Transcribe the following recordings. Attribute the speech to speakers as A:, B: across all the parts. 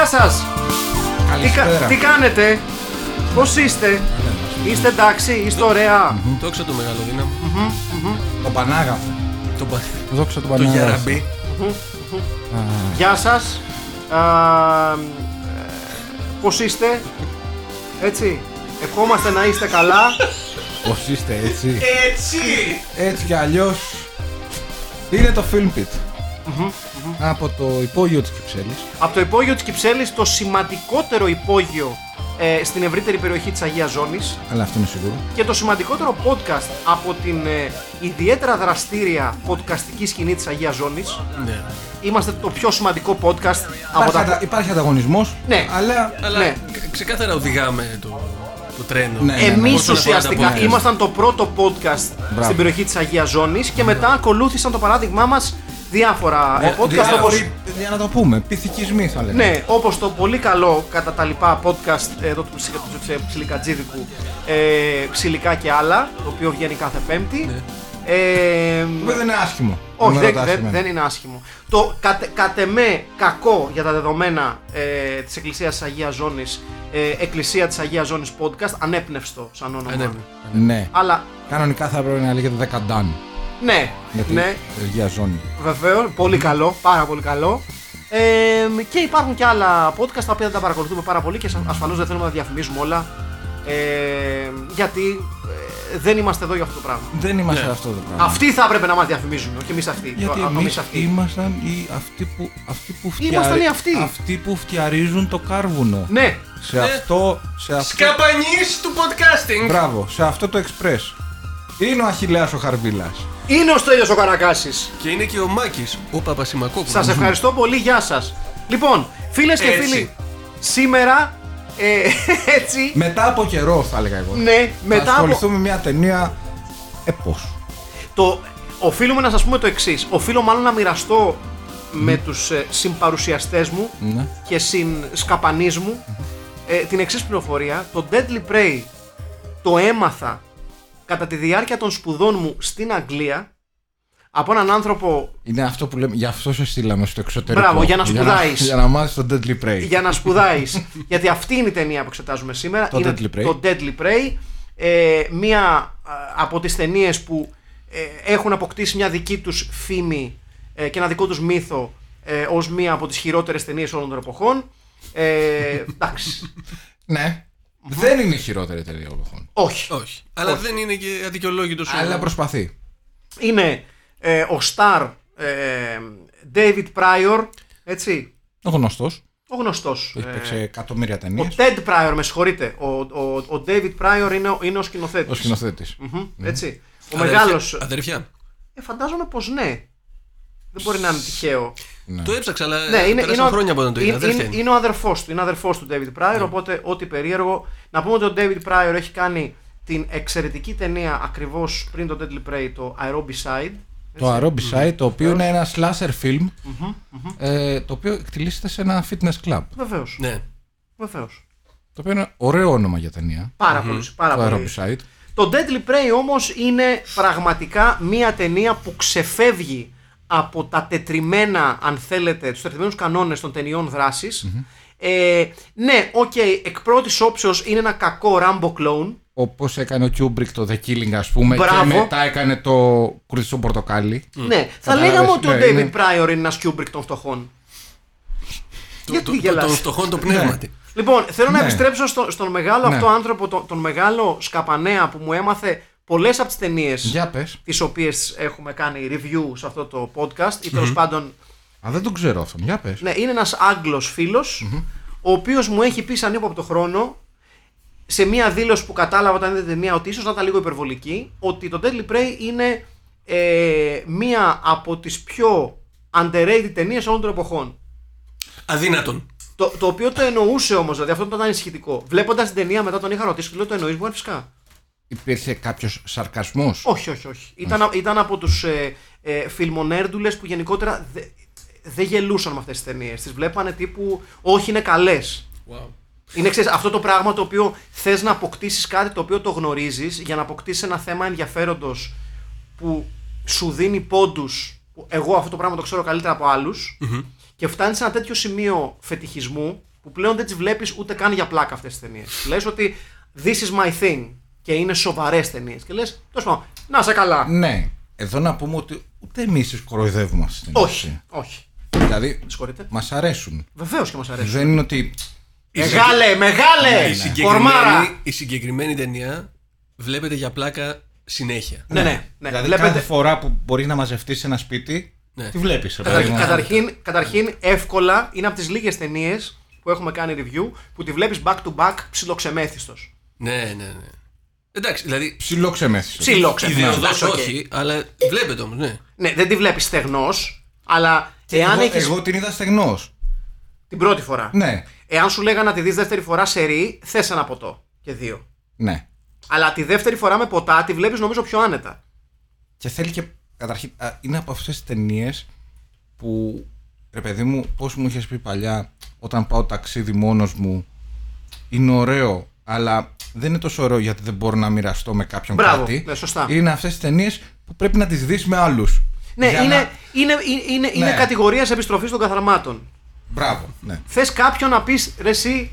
A: γεια σας! Τι, κα-
B: Καλησπέρα.
A: τι κάνετε, πώς είστε, είστε εντάξει, είστε ωραία.
C: Δόξα το μεγάλο δύναμο.
B: Το Πανάγαθο.
C: Το, πα...
B: Δόξα του
C: το
B: Πανάγαθο.
C: γεραμπί.
A: Γεια σας. Α, ε, πώς είστε, έτσι. Ευχόμαστε να είστε καλά.
B: Πώς είστε έτσι.
C: Έτσι!
B: Έτσι κι αλλιώς είναι το Film Pit. Από το υπόγειο της Κυψέλης.
A: Από το υπόγειο της Κυψέλης, το σημαντικότερο υπόγειο ε, στην ευρύτερη περιοχή της Αγίας Ζώνης
B: Αλλά αυτό είναι σίγουρο.
A: και το σημαντικότερο podcast από την ε, ιδιαίτερα δραστήρια podcastική σκηνή της Αγίας Ζώνης.
C: Ναι.
A: Είμαστε το πιο σημαντικό podcast από
B: Υπάρχει,
A: τα...
B: αντα- υπάρχει ανταγωνισμός.
A: Ναι.
B: Αλλά
C: Αλλά
A: Ναι.
C: ξε- ξεκάθαρα οδηγάμε το, το τρένο.
B: Ναι, ναι, ναι.
A: Εμεί
C: Όσον αφορά τα
A: ουσιαστικά
C: podcast.
A: ήμασταν το πρώτο podcast
B: Μπράβο.
A: στην περιοχή της Αγίας Ζώνης και μετά ακολούθησαν το παράδειγμά μας διάφορα ε, podcast
B: διάφοροι-
A: όπως...
B: Για να το πούμε, πυθικισμοί θα λέγαμε.
A: Ναι, όπως το πολύ καλό κατά τα λοιπά podcast εδώ του Ψι- του Ψι- Ψιλικατζίδικου ε, Ψιλικά και άλλα, το οποίο βγαίνει κάθε πέμπτη. Ε,
B: Το οποίο δεν είναι άσχημο.
A: όχι,
B: Αν με
A: δεν,
B: ρωτάς
A: δεν,
B: εμένα.
A: δεν είναι άσχημο. Το κατ, κατ' εμέ κακό για τα δεδομένα ε, της Εκκλησίας της Αγίας Ζώνης, ε, Εκκλησία της Αγίας Ζώνης podcast, ανέπνευστο σαν όνομα.
C: Ναι, ναι.
B: Ναι.
A: Αλλά
B: Κανονικά θα έπρεπε να λέγεται δεκαντάν.
A: Ναι,
B: Γιατί
A: ναι,
B: Αγία Ζώνη.
A: βεβαίως, πολύ καλό, πάρα πολύ καλό. Ε, και υπάρχουν και άλλα podcast τα οποία δεν τα παρακολουθούμε πάρα πολύ και ασφαλώς δεν θέλουμε να τα διαφημίζουμε όλα. Ε, γιατί ε, δεν είμαστε εδώ για αυτό το πράγμα.
B: Δεν είμαστε
C: Ναι.
B: αυτό το πράγμα.
A: Αυτοί θα έπρεπε να μας διαφημίζουν, όχι εμείς αυτοί.
B: Γιατί
A: Ο-
B: εμείς
A: εμείς αυτοί.
B: ήμασταν οι αυτοί που, αυτοί που
A: Ήμασταν οι αυτοί.
B: αυτοί που φτιαρίζουν το κάρβουνο.
A: Ναι,
B: Σε αυτό, σε αυτό,
C: Σκαπανής του podcasting!
B: μπράβο, σε αυτό το εξπρές. Είναι ο Αχιλέας ο Χαρβίλας.
A: είναι ο Στέλιος ο Καρακάσης.
C: Και είναι και ο Μάκης, ο Παπασημακόπουλος.
A: Σας ευχαριστώ πολύ, γεια σας. Λοιπόν, φίλες και
C: Έτσι.
A: φίλοι, σήμερα, ε, έτσι,
B: Μετά από καιρό θα έλεγα εγώ.
A: ναι,
B: θα
A: μετά από...
B: ασχοληθούμε με μια ταινία επός.
A: Το, οφείλουμε να σας πούμε το εξής. Οφείλω μάλλον να μοιραστώ με τους ε, συμπαρουσιαστές μου
B: Ναι.
A: και συνσκαπανείς μου ε, την εξής πληροφορία. Το Deadly Prey το έμαθα κατά τη διάρκεια των σπουδών μου στην Αγγλία από έναν άνθρωπο
B: Είναι αυτό που λέμε, γι' αυτό σε στείλαμε στο εξωτερικό.
A: Μπράβο, για να σπουδάεις.
B: Για να, μάθεις το Deadly Prey.
A: για να σπουδάεις. γιατί αυτή είναι η ταινία που εξετάζουμε σήμερα.
B: Το
A: είναι
B: Deadly Prey.
A: Το Deadly Prey. Ε, μία α, από τις ταινίες που ε, έχουν αποκτήσει μια δική τους φήμη ε, και ένα δικό τους μύθο ε, ως μία από τις χειρότερες ταινίες όλων των εποχών. Ε, εντάξει.
B: Ναι. Δεν είναι η χειρότερη ταινία όλων. των.
A: Όχι.
C: Όχι. Αλλά δεν είναι και αδικαιολόγητος σου.
B: Αλλά προσπαθεί.
A: Είναι ε, ο Star ε, David Pryor, έτσι,
B: Ο γνωστός.
A: ο γνωστός.
B: Έχει
A: ε,
B: παίξει εκατομμύρια
A: ο
B: ταινίες.
A: Ted Pryor, με συγχωρείτε. Ο, ο, ο David Pryor είναι, ο- είναι ο σκηνοθέτης.
B: Ο σκηνοθέτης.
A: Μμμ, Έτσι. Ο
C: Αδέρφια-
A: μεγάλος...
C: Αδέρφια.
A: Ε, φαντάζομαι πως ναι. Δεν μπορεί να είναι τυχαίο.
C: Το έψαξα, αλλά
A: Ναι, είναι,
C: πέρασαν
A: είναι, ο,
C: χρόνια από όταν το είδα.
A: είναι,
C: Αδέρφια
A: είναι,
C: είναι.
A: είναι ο αδερφός του. Είναι ο αδερφός του David Pryor,
B: Ναι.
A: οπότε ό,τι περίεργο. Να πούμε ότι ο David Pryor έχει κάνει την εξαιρετική ταινία ακριβώς πριν το Deadly Prey, το Aerobicide.
B: Το Aerobicide, το οποίο είναι ένα slasher film, ε, το οποίο εκτελήσεται σε ένα fitness club.
A: Βεβαίως.
C: Ναι.
A: Βεβαίως.
B: Το οποίο είναι ωραίο όνομα για ταινία.
A: Πάρα πολύ. Πάρα
B: Το
A: πολύ.
B: Aerobicide.
A: Το Deadly Prey όμως είναι πραγματικά μία ταινία που ξεφεύγει από τα τετριμμένα, αν θέλετε, τους τετριμμένους κανόνες των ταινιών δράσης. Ε, ναι, οκ, εκ πρώτης όψεως είναι ένα κακό Rambo clone.
B: Όπως έκανε ο Kubrick το The Killing, ας πούμε,
A: Μπράβο.
B: και μετά έκανε το Κουρδιστό Πορτοκάλι.
A: Ναι, θα
B: Κατάλαβες,
A: λέγαμε ότι ο
B: ναι,
A: David
B: είναι-
A: Pryor είναι ένας Kubrick των φτωχών.
C: Το-
A: Γιατί
C: το- το-
A: γελάς;
C: Των φτωχών το πνεύματι.
A: Λοιπόν, θέλω να
B: Ναι.
A: επιστρέψω στο- στον μεγάλο
B: Ναι.
A: αυτό άνθρωπο, τον, τον μεγάλο σκαπανέα που μου έμαθε πολλές από τις ταινίες
B: Για πες.
A: τις οποίες έχουμε κάνει review σε αυτό το podcast ή τέλος πάντων
B: Α, δεν τον ξέρω αυτόν. Για πες.
A: Ναι, είναι ένας Άγγλος φίλος, ο οποίος μου έχει πει σαν ύποπτο χρόνο, σε μία δήλωση που κατάλαβα όταν είδε την ταινία, ότι ίσως να ήταν λίγο υπερβολική, ότι το Deadly Prey είναι ε, μία από τις πιο underrated ταινίες όλων των εποχών.
C: Αδύνατον.
A: Το, το οποίο το εννοούσε όμως, δηλαδή αυτό ήταν ανησυχητικό. Βλέποντας την ταινία μετά τον είχα ρωτήσει και λέω: Το εννοείς, μου φυσικά.
B: Υπήρχε κάποιος σαρκασμός;
A: Όχι, όχι, όχι. Ήταν, ήταν από τους ε, ε, φιλμονέρντουλες που γενικότερα δε- δεν γελούσαν με αυτές τις ταινίες. Τις βλέπανε τύπου, Όχι, είναι καλές.
C: Wow.
A: Είναι ξέρεις, αυτό το πράγμα το οποίο θες να αποκτήσεις κάτι το οποίο το γνωρίζεις για να αποκτήσεις ένα θέμα ενδιαφέροντος που σου δίνει πόντους. Εγώ αυτό το πράγμα το ξέρω καλύτερα από άλλους, Και φτάνεις σε ένα τέτοιο σημείο φετιχισμού που πλέον δεν τις βλέπεις ούτε καν για πλάκα αυτές τις ταινίες. Λες ότι this is my thing και είναι σοβαρές ταινίες. Και λες, τέλος πάντων, να σε καλά.
B: Ναι. Εδώ να πούμε ότι ούτε εμείς τι κοροϊδεύουμε αυτή την
A: Όχι, όχι.
B: Δηλαδή,
A: Συγχωρείτε.
B: μας αρέσουν.
A: Βεβαίως και μας αρέσει.
B: Δεν είναι ότι.
A: Μεγάλε, μεγάλε!
C: Η συγκεκριμένη,
A: Κορμάρα!
C: η συγκεκριμένη ταινία βλέπετε για πλάκα συνέχεια.
A: Ναι, ναι, ναι.
B: δηλαδή,
A: Βλέπετε,
B: κάθε φορά που μπορεί να μαζευτείς σε ένα σπίτι,
C: Ναι.
B: τη βλέπεις.
A: Καταρχήν, καταρχήν, καταρχήν, εύκολα είναι από τις λίγες ταινίες που έχουμε κάνει review που τη βλέπεις back to back ψιλοξεμέθιστος.
C: Ναι, ναι, ναι. Εντάξει, δηλαδή.
B: Ψιλοξεμέθιστο.
A: Ψιλοξεμέθιστο.
C: Ιδεωδώς
A: εντάξει, οκ.
C: όχι, αλλά βλέπετε όμως, ναι.
A: Ναι, δεν τη βλέπεις στεγνός, αλλά εάν
B: εγώ,
A: έχει.
B: εγώ την είδα στεγνός.
A: Την πρώτη φορά.
B: Ναι,
A: Εάν σου λέγανε να τη δεις δεύτερη φορά σε ρί, θες ένα ποτό και δύο.
B: ναι.
A: Αλλά τη δεύτερη φορά με ποτά τη βλέπεις νομίζω πιο άνετα.
B: Και θέλει και. Καταρχήν, α, είναι από αυτές τις ταινίες που. Ρε παιδί μου, πώς μου είχες πει παλιά, όταν πάω ταξίδι μόνος μου, είναι ωραίο, αλλά δεν είναι τόσο ωραίο γιατί δεν μπορώ να μοιραστώ με κάποιον
A: Μπράβο,
B: κάτι.
A: ναι, σωστά.
B: Είναι αυτές τις ταινίες που πρέπει να τις δεις με άλλους.
A: Ναι, είναι, είναι, είναι, είναι, είναι
B: Ναι.
A: κατηγορίας επιστροφής των καθαρμάτων.
B: Μπράβο, ναι.
A: Θες κάποιον να πεις ρε, εσύ.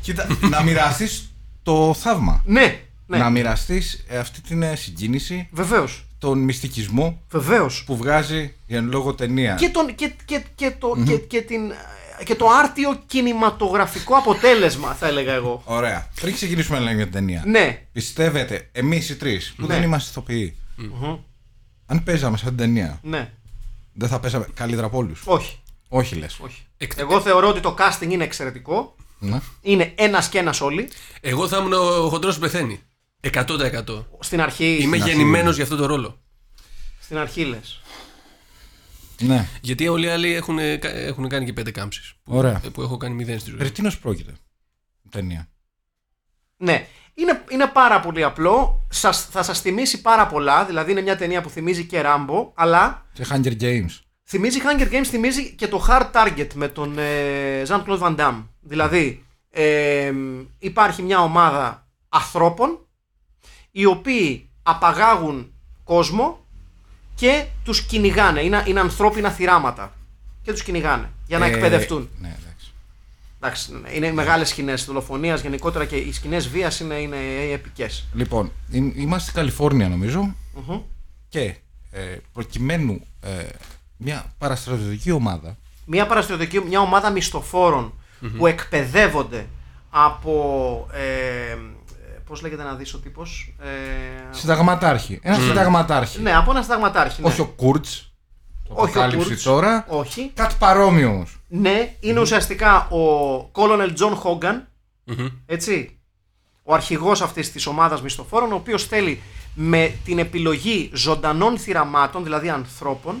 B: Κοίτα, να μοιραστείς το θαύμα.
A: Ναι, ναι.
B: Να μοιραστείς αυτή την ε, συγκίνηση,
A: Βεβαίως.
B: τον μυστικισμό
A: Βεβαίως.
B: που βγάζει η εν λόγω ταινία.
A: Και, τον, και, και, και, το, και, και, την, και το άρτιο κινηματογραφικό αποτέλεσμα, θα έλεγα εγώ.
B: Ωραία. Πριν ξεκινήσουμε να λέμε για την ταινία.
A: Ναι,
B: Πιστεύετε, εμείς οι τρεις που
A: Ναι.
B: δεν είμαστε ηθοποιοί, αν παίζαμε σαν την ταινία,
A: ναι.
B: δεν θα παίζαμε καλύτερα από όλους;
A: Όχι.
B: Όχι λες.
A: όχι.
C: Εκ-
A: Εγώ θεωρώ ότι το casting είναι εξαιρετικό.
B: Ναι.
A: Είναι ένας και ένας όλοι.
C: Εγώ θα ήμουν ο χοντρός που πεθαίνει. 100%.
A: Στην αρχή.
C: Είμαι
B: αρχή.
C: γεννημένος για αυτό το ρόλο.
A: Στην αρχή λες.
B: Ναι.
C: Γιατί όλοι οι άλλοι έχουν, έχουν κάνει και πέντε κάμψεις. Που,
B: Ωραία.
C: που έχω κάνει μηδέν στη ζωή.
B: Περί τίνος πρόκειται η ταινία.
A: Ναι. Είναι, είναι πάρα πολύ απλό. Σας, θα σας θυμίσει πάρα πολλά. Δηλαδή είναι μια ταινία που θυμίζει και Ράμπο, αλλά
B: Και Hunger Games.
A: θυμίζει Hunger Games, θυμίζει και το Hard Target με τον ε, Jean-Claude Van Damme. Δηλαδή ε, υπάρχει μια ομάδα ανθρώπων οι οποίοι απαγάγουν κόσμο και τους κυνηγάνε. Είναι, είναι ανθρώπινα θυράματα. Και τους κυνηγάνε για να
B: Ε,
A: εκπαιδευτούν.
B: Ναι, εντάξει.
A: Εντάξει, είναι μεγάλες σκηνές δολοφονίας γενικότερα και οι σκηνές βίας είναι, είναι επικές.
B: Λοιπόν, εί- είμαστε στη Καλιφόρνια νομίζω και ε, προκειμένου ε, μια παραστρατιωτική ομάδα
A: μια παραστρατιωτική, μια ομάδα μισθοφόρων που εκπαιδεύονται από. Ε, Πώς λέγεται να δεις ο τύπος. Ε,
B: συνταγματάρχη. Ένας συνταγματάρχη.
A: ναι, από ένα συνταγματάρχη. Ναι.
B: Όχι ο Κούρτς. Το
A: Όχι ο
B: αποκάλυψε
A: Κούρτς.
B: τώρα.
A: Όχι.
B: Κάτι παρόμοιο όμως.
A: Ναι, είναι ουσιαστικά ο Colonel John Hogan.
C: Μμμ.
A: Έτσι. Ο αρχηγός αυτής της ομάδας μισθοφόρων, ο οποίος θέλει με την επιλογή ζωντανών θυραμάτων, δηλαδή ανθρώπων,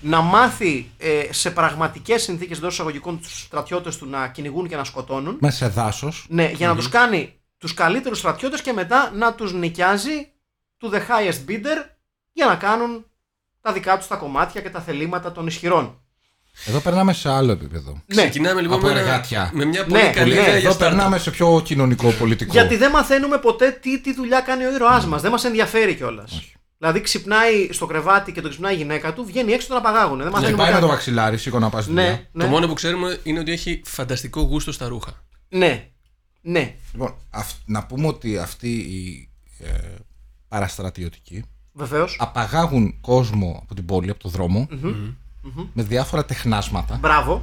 A: να μάθει ε, σε πραγματικές συνθήκες εντός εισαγωγικών τους στρατιώτες του να κυνηγούν και να σκοτώνουν.
B: Μέσα σε δάσος.
A: Ναι, για να τους κάνει τους καλύτερους στρατιώτες και μετά να τους νοικιάζει to the highest bidder για να κάνουν τα δικά τους τα κομμάτια και τα θελήματα των ισχυρών.
B: Εδώ περνάμε σε άλλο επίπεδο.
A: Ναι,
C: Ξεκινάμε λοιπόν
B: Από
C: με, ένα-
B: εργάτια.
C: με μια πολύ
A: Ναι,
C: καλή
A: ναι,
C: ιδέα για
B: Εδώ περνάμε
C: startup.
B: σε πιο κοινωνικό πολιτικό.
A: γιατί δεν μαθαίνουμε ποτέ τι, τι δουλειά κάνει ο ήρωάς μας. Δεν μας ενδιαφέρει κιόλας. Δηλαδή ξυπνάει στο κρεβάτι και το ξυπνάει η γυναίκα του, βγαίνει έξω τον απαγάγουν. Δεν
B: Και
A: μαθαίνουμε
B: πάει με
A: κάτι.
B: το βαξιλάρι, σήκω να πας στη δουλειά.
A: Ναι, ναι,
C: Το μόνο που ξέρουμε είναι ότι έχει φανταστικό γούστο στα ρούχα.
A: ναι, ναι,
B: Λοιπόν, αυ- να πούμε ότι αυτοί οι ε, παραστρατιωτικοί
A: βεβαίως.
B: απαγάγουν κόσμο από την πόλη, από το δρόμο, με διάφορα τεχνάσματα.
A: Μπράβο.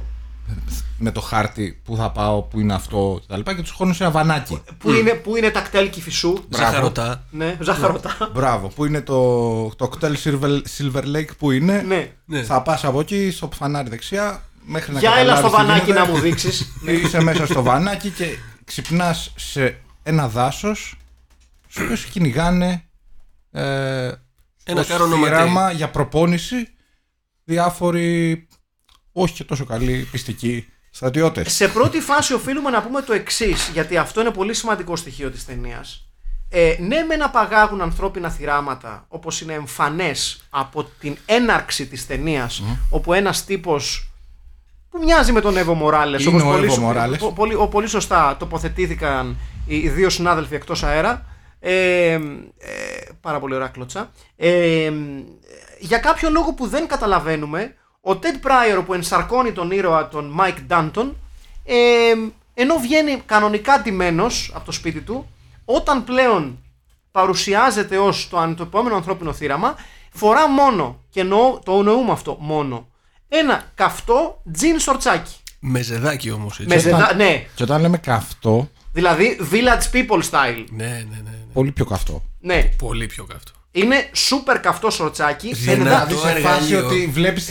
B: με το χάρτη που θα πάω, που είναι αυτό κτλ. Και, και τους χώνω σε ένα βανάκι.
A: Που, είναι, που είναι τα κτέλ Κηφισού.
C: Ζαχαρωτά.
A: Ναι, ζαχαρωτά.
B: Μπράβο, που είναι το, το κτέλ Silver, Silver Lake που είναι.
A: Ναι.
C: Ναι.
B: Θα πας από εκεί στο φανάρι δεξιά μέχρι να
A: Για έλα στο
B: καταλάβεις τι
A: βανάκι
B: γίνεται.
A: να μου δείξεις.
B: Είσαι μέσα στο βανάκι και ξυπνάς σε ένα δάσος στο οποίο σε κυνηγάνε ε,
C: Ένα
B: ως
C: κάρο νοματή.
B: θύραμα για προπόνηση διάφοροι όχι και τόσο καλοί πιστικοί στρατιώτες.
A: Σε πρώτη φάση οφείλουμε να πούμε το εξής, γιατί αυτό είναι πολύ σημαντικό στοιχείο της ταινίας. Ε, ναι, με να παγάγουν ανθρώπινα θυράματα, όπως είναι εμφανές από την έναρξη της ταινίας, όπου ένας τύπος που μοιάζει με τον Εύω Μοράλες,
B: Είναι
A: όπως
B: ο
A: πολύ,
B: Εύω
A: σω-
B: Μοράλες.
A: πο- πολύ, ο- πολύ σωστά τοποθετήθηκαν οι οι δύο συνάδελφοι εκτός αέρα. Ε, ε, πάρα πολύ ωραία κλωτσά. Ε, για κάποιο λόγο που δεν καταλαβαίνουμε, ο Ted Pryor που ενσαρκώνει τον ήρωα τον Mike Danton, ε, ενώ βγαίνει κανονικά ντυμένος από το σπίτι του, όταν πλέον παρουσιάζεται ως το, αν- το επόμενο ανθρώπινο θύραμα, φορά μόνο, και εννοώ, το εννοούμε αυτό μόνο, ένα καυτό τζιν σορτσάκι.
C: Με ζεδάκι όμως.
A: Με ζεδά, ναι,
B: Και όταν λέμε καυτό,
A: δηλαδή village people style.
C: Ναι, ναι, ναι, ναι.
B: πολύ πιο καυτό.
A: Ναι,
C: Πολύ πιο καυτό.
A: είναι σούπερ καυτό σορτσάκι.
C: Δυνατό.
A: ενδα-
C: Το
B: Δηλαδή σε φάση
C: εργαλείο.
B: ότι βλέπεις.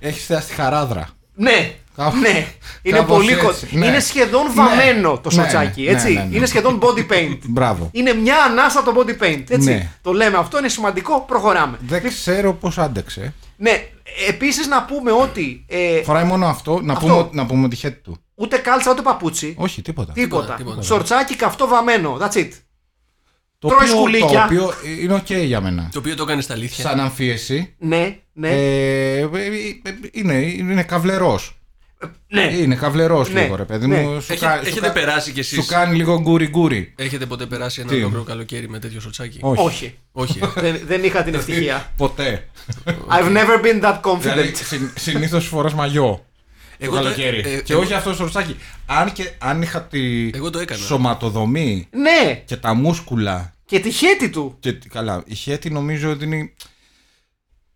B: Έχεις θέαση στη χαράδρα.
A: Ναι,
B: Κάπου-
A: ναι. Είναι
B: κάπως
A: πολύ κο...
B: έτσι, ναι.
A: Είναι σχεδόν
B: Ναι,
A: βαμμένο το
B: ναι,
A: σορτσάκι,
B: ναι,
A: έτσι.
B: ναι, ναι.
A: Είναι σχεδόν body paint.
B: Μπράβο.
A: είναι μια ανάσα το body paint, έτσι.
B: Ναι.
A: Το λέμε αυτό, είναι σημαντικό, προχωράμε.
B: Δεν ξέρω πώς άντεξε.
A: Ναι, επίσης να πούμε ότι ε,
B: Φοράει μόνο αυτό, να
A: Αυτό.
B: πούμε, να πούμε τη χαίτη του.
A: ούτε κάλτσα ούτε παπούτσι,
B: Όχι, τίποτα.
A: τίποτα.
C: τίποτα.
A: Σορτσάκι καυτό βαμμένο, that's it.
B: Το
A: Τρώει
B: οποίο,
A: σκουλήκια.
B: το οποίο είναι οκ για μένα.
C: Το οποίο το έκανε στα αλήθεια.
B: Σαν αμφίεση.
A: Ναι, ναι,
B: Ε, ε, είναι, είναι καβλερό.
A: Ναι.
B: Είναι καβλερό
A: Ναι,
B: λίγο, ρε παιδί
A: ναι.
B: μου. Σου
C: Έχε-
B: κα- σου
C: έχετε
B: κα-
C: περάσει κι εσείς.
B: Σου κάνει λίγο γκούρι γκούρι.
C: Έχετε ποτέ περάσει ένα
B: Τι;
C: ολόκληρο καλοκαίρι με τέτοιο σορτσάκι.
B: Όχι.
A: Όχι,
C: Όχι. ε.
A: δεν, δεν είχα την ευτυχία.
B: Ποτέ.
A: I've never been that
B: δηλαδή,
A: confident.
B: συνήθως φοράς μαγιό.
C: Εγώ
B: το
C: το-
B: καλοκαίρι.
C: ε,
B: και
C: εγώ-
B: όχι αυτό το σορτσάκι. Αν, και, αν είχα τη
C: Εγώ το έκανα.
B: σωματοδομή
A: ναι,
B: και τα μούσκουλα.
A: και τη χαίτη του.
B: Και, καλά, η χαίτη νομίζω ότι είναι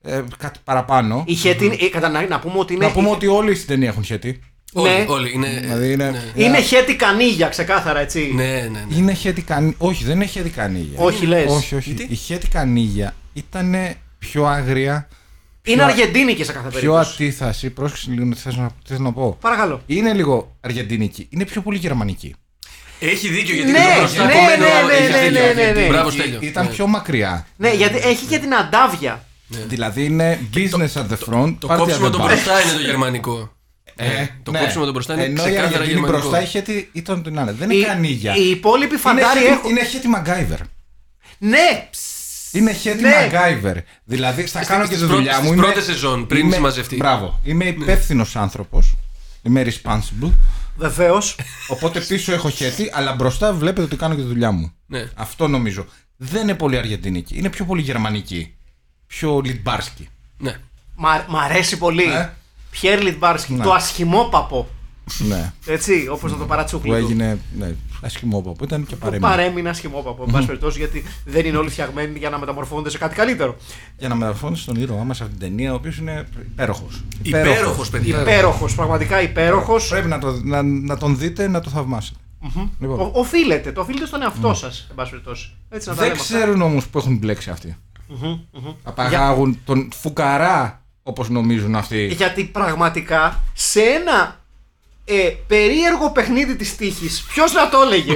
B: ε, κάτι παραπάνω.
A: Η χαίτη, είναι- ε, κατά να, να πούμε ότι είναι.
B: Να πούμε ότι όλοι στην ταινία έχουν χαίτη.
C: Όλοι,
A: Ναι.
C: όλοι. Είναι,
B: Δηλαδή είναι-
C: ναι.
A: Είναι χέτη κανίγια, ξεκάθαρα έτσι.
C: Ναι, ναι, ναι.
B: Είναι χέτη κανίγια. Όχι, δεν είναι χέτη κανίγια.
A: Όχι, λες.
B: Όχι, όχι.
C: Γιατί;
B: Η χέτη κανίγια ήταν πιο άγρια,
A: Είναι Αργεντίνικη σε κάθε
B: πιο
A: περίπτωση.
B: αντίθαση. Πρόσεξε λίγο τι θες να, τι θες να πω.
A: Παρακαλώ.
B: Είναι λίγο αργεντινική. Είναι πιο πολύ γερμανική.
C: Έχει δίκιο γιατί
A: Ναι,
C: και το μπροστά
A: ναι,
C: κομμένο,
A: ναι, ναι,
C: έχεις
A: ναι,
C: δίκιο.
A: ναι, ναι, ναι.
C: Μπράβο,
B: Ή-
C: Στέλιο.
B: Ήταν
C: Ναι.
B: πιο μακριά.
A: Ναι, γιατί έχει και την αντάβια.
B: Δηλαδή είναι business at the front.
C: Το
B: party at
C: κόψιμο
B: the
C: το
B: back.
C: μπροστά είναι το γερμανικό.
B: Ε,
C: το
B: ναι.
C: κόψιμο το μπροστά είναι
B: Ενώ η
C: ξεκάθαρα
B: Αργεντινή
C: γερμανικό.
B: μπροστά η χέτη ήταν την άλλη. Δεν
A: Οι,
B: είναι κανίγια.
A: οι υπόλοιποι
B: Είναι
A: φαντάροι
B: χέτη-
A: έχουν.
B: Είναι χέτη MacGyver.
A: Ναι!
B: Είναι χέτη
A: Ναι.
B: MacGyver. Δηλαδή θα κάνω και τη
C: στις
B: δουλειά
C: πρώτες-
B: μου.
C: στις
B: είμαι-
C: πρώτες σεζόν, πριν
B: είμαι-
C: συμμαζευτεί.
B: Μπράβο. Είμαι υπεύθυνος άνθρωπος. Είμαι responsible.
A: Βεβαίως.
B: Οπότε πίσω έχω χέτη, αλλά μπροστά βλέπετε ότι κάνω και τη δουλειά μου.
C: Ναι.
B: Αυτό νομίζω. Δεν είναι πολύ αργεντινική. Είναι πιο πολύ γερμανική. Πιερ Λιτμπάρσκι.
C: Ναι.
A: Μ' αρέσει πολύ.
B: Ε.
A: Πιερ Λιτμπάρσκι.
B: Ναι.
A: Το ασχημόπαπο.
B: Ναι.
A: Έτσι, όπως να το παρατσούκλι.
B: Που
A: του.
B: έγινε. Ναι, ασχημόπαπο. Που ήταν και
A: Που
B: παρέμεινε.
A: παρέμεινε ασχημόπαπο. Εν πάση περιπτώσει, γιατί δεν είναι όλοι φτιαγμένοι για να μεταμορφώνονται σε κάτι καλύτερο.
B: Για να μεταφρόνει στον ήρωά μας αυτήν την ταινία, ο οποίος είναι υπέροχος.
C: Υπέροχος, παιδιά.
A: Υπέροχος, πραγματικά υπέροχος.
B: Πρέπει να, το, να, να τον δείτε, να το θαυμάσετε. Λοιπόν,
A: Οφείλετε, το οφείλετε στον εαυτό σας, εν πάση περιπτώσει. Έτσι να τα
B: δεν
A: λέμε αυτά.
B: ξέρουν όμως που έχουν μπλέξει αυτοί. Απαγάγουν τον φουκαρά όπως νομίζουν αυτοί.
A: Γιατί πραγματικά σε ένα ε, περίεργο παιχνίδι της τύχης, ποιος να το έλεγε,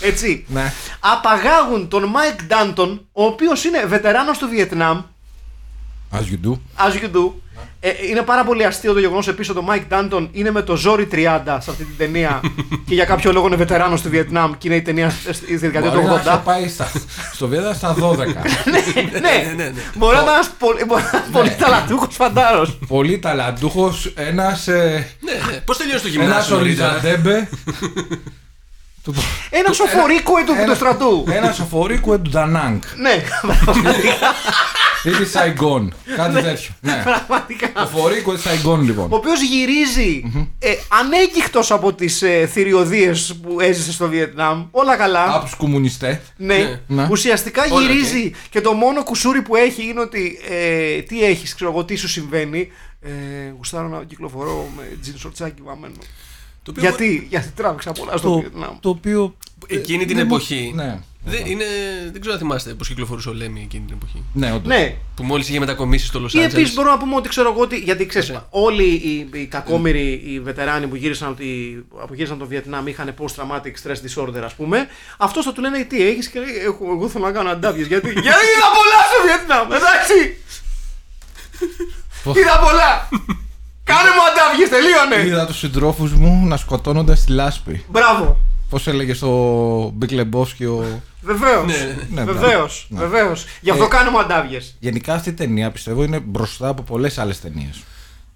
A: έτσι,
B: Ναι.
A: απαγάγουν τον Μάικ Ντάντον, ο οποίος είναι βετεράνος του Βιετνάμ,
B: As you do.
A: as you do. Ε, είναι πάρα πολύ αστείο το γεγονός επίσης ότι ο Μάικ Ντάντον είναι με το ζόρι 30 σε αυτή την ταινία και για κάποιο λόγο είναι βετεράνος του Βιετνάμ και είναι η ταινία στη δεκαετία
B: Μπορεί
A: του
B: να έχει
A: 80.
B: πάει στα, στο Βιέτα στα 12.
A: ναι,
C: ναι, ναι, ναι.
A: μπορεί να είναι ένας πολύ, μπορεί να είναι ένας πολύ ταλαντούχος φαντάρος.
B: Πολύ ταλαντούχος, ένας. Ε,
C: Ναι, ναι. Πώς τελειώνεις το
B: ένας
C: γυμνάσιο νωρίτερα.
B: οριζαντέμπε.
A: Ένα σοφορίκο του του στρατού.
B: Ένα σοφορίκου του Ντανάγκ.
A: Ναι,
B: Ή τη Σαϊγκόν. Κάτι τέτοιο. Ναι.
A: πραγματικά.
B: Σοφορίκου της Σαϊγκόν λοιπόν.
A: Ο οποίος γυρίζει ε, ανέγκυχτος από τις ε, θηριωδίες που έζησε στο Βιετνάμ. Όλα καλά.
B: Από τους κομμουνιστές.
A: Ναι.
B: Ναι.
A: Ουσιαστικά
C: Όλα
A: γυρίζει και το μόνο κουσούρι που έχει είναι ότι ε, τι έχεις, ξέρω εγώ, τι σου συμβαίνει. Ε, γουστάρω να κυκλοφορώ με τζιν σορτσάκι βαμμένο.
C: Το οποίο
A: Γιατί, γιατί τράβηξα πολλά στο
B: Το,
A: Βιετνάμ.
B: το οποίο.
C: Εκείνη την
B: δεν μου-
C: εποχή.
B: Ναι.
C: Δεν, είναι, δεν ξέρω αν θυμάστε πώς κυκλοφορούσε ο Λέμι εκείνη την εποχή.
B: Ναι, όντως.
A: Ναι,
C: Που μόλις είχε μετακομίσει στο Λος
A: Ή επίσης
C: Άντζελες.
A: μπορούμε να πούμε ότι ξέρω εγώ ότι. Γιατί ξέρεις,
C: Ναι.
A: όλοι οι, οι κακόμοιροι, οι βετεράνοι που γύρισαν, από τη- που γύρισαν το Βιετνάμ είχαν post-traumatic stress disorder, ας πούμε. Αυτός θα του λένε τι έχεις και λέει: «Έχω- Εγώ θέλω να κάνω αντάβιες. Γιατί, γιατί είδα πολλά στο Βιετνάμ, εντάξει!
B: Πώς-
A: είδα πολλά! Κάνε μου αντάβιε, τελείωνε!
B: Είδα τους συντρόφους μου να σκοτώνονται στη λάσπη.
A: Μπράβο!
B: Πώς έλεγε στο Big Lebowski ο.
A: Βεβαίως.
C: Ναι, ναι,
B: ναι.
A: Βεβαίως.
B: Ναι.
A: Βεβαίως. Γι' αυτό
B: Ε,
A: κάνουμε αντάβιε.
B: Γενικά αυτή η ταινία πιστεύω είναι μπροστά από πολλές άλλες ταινίες.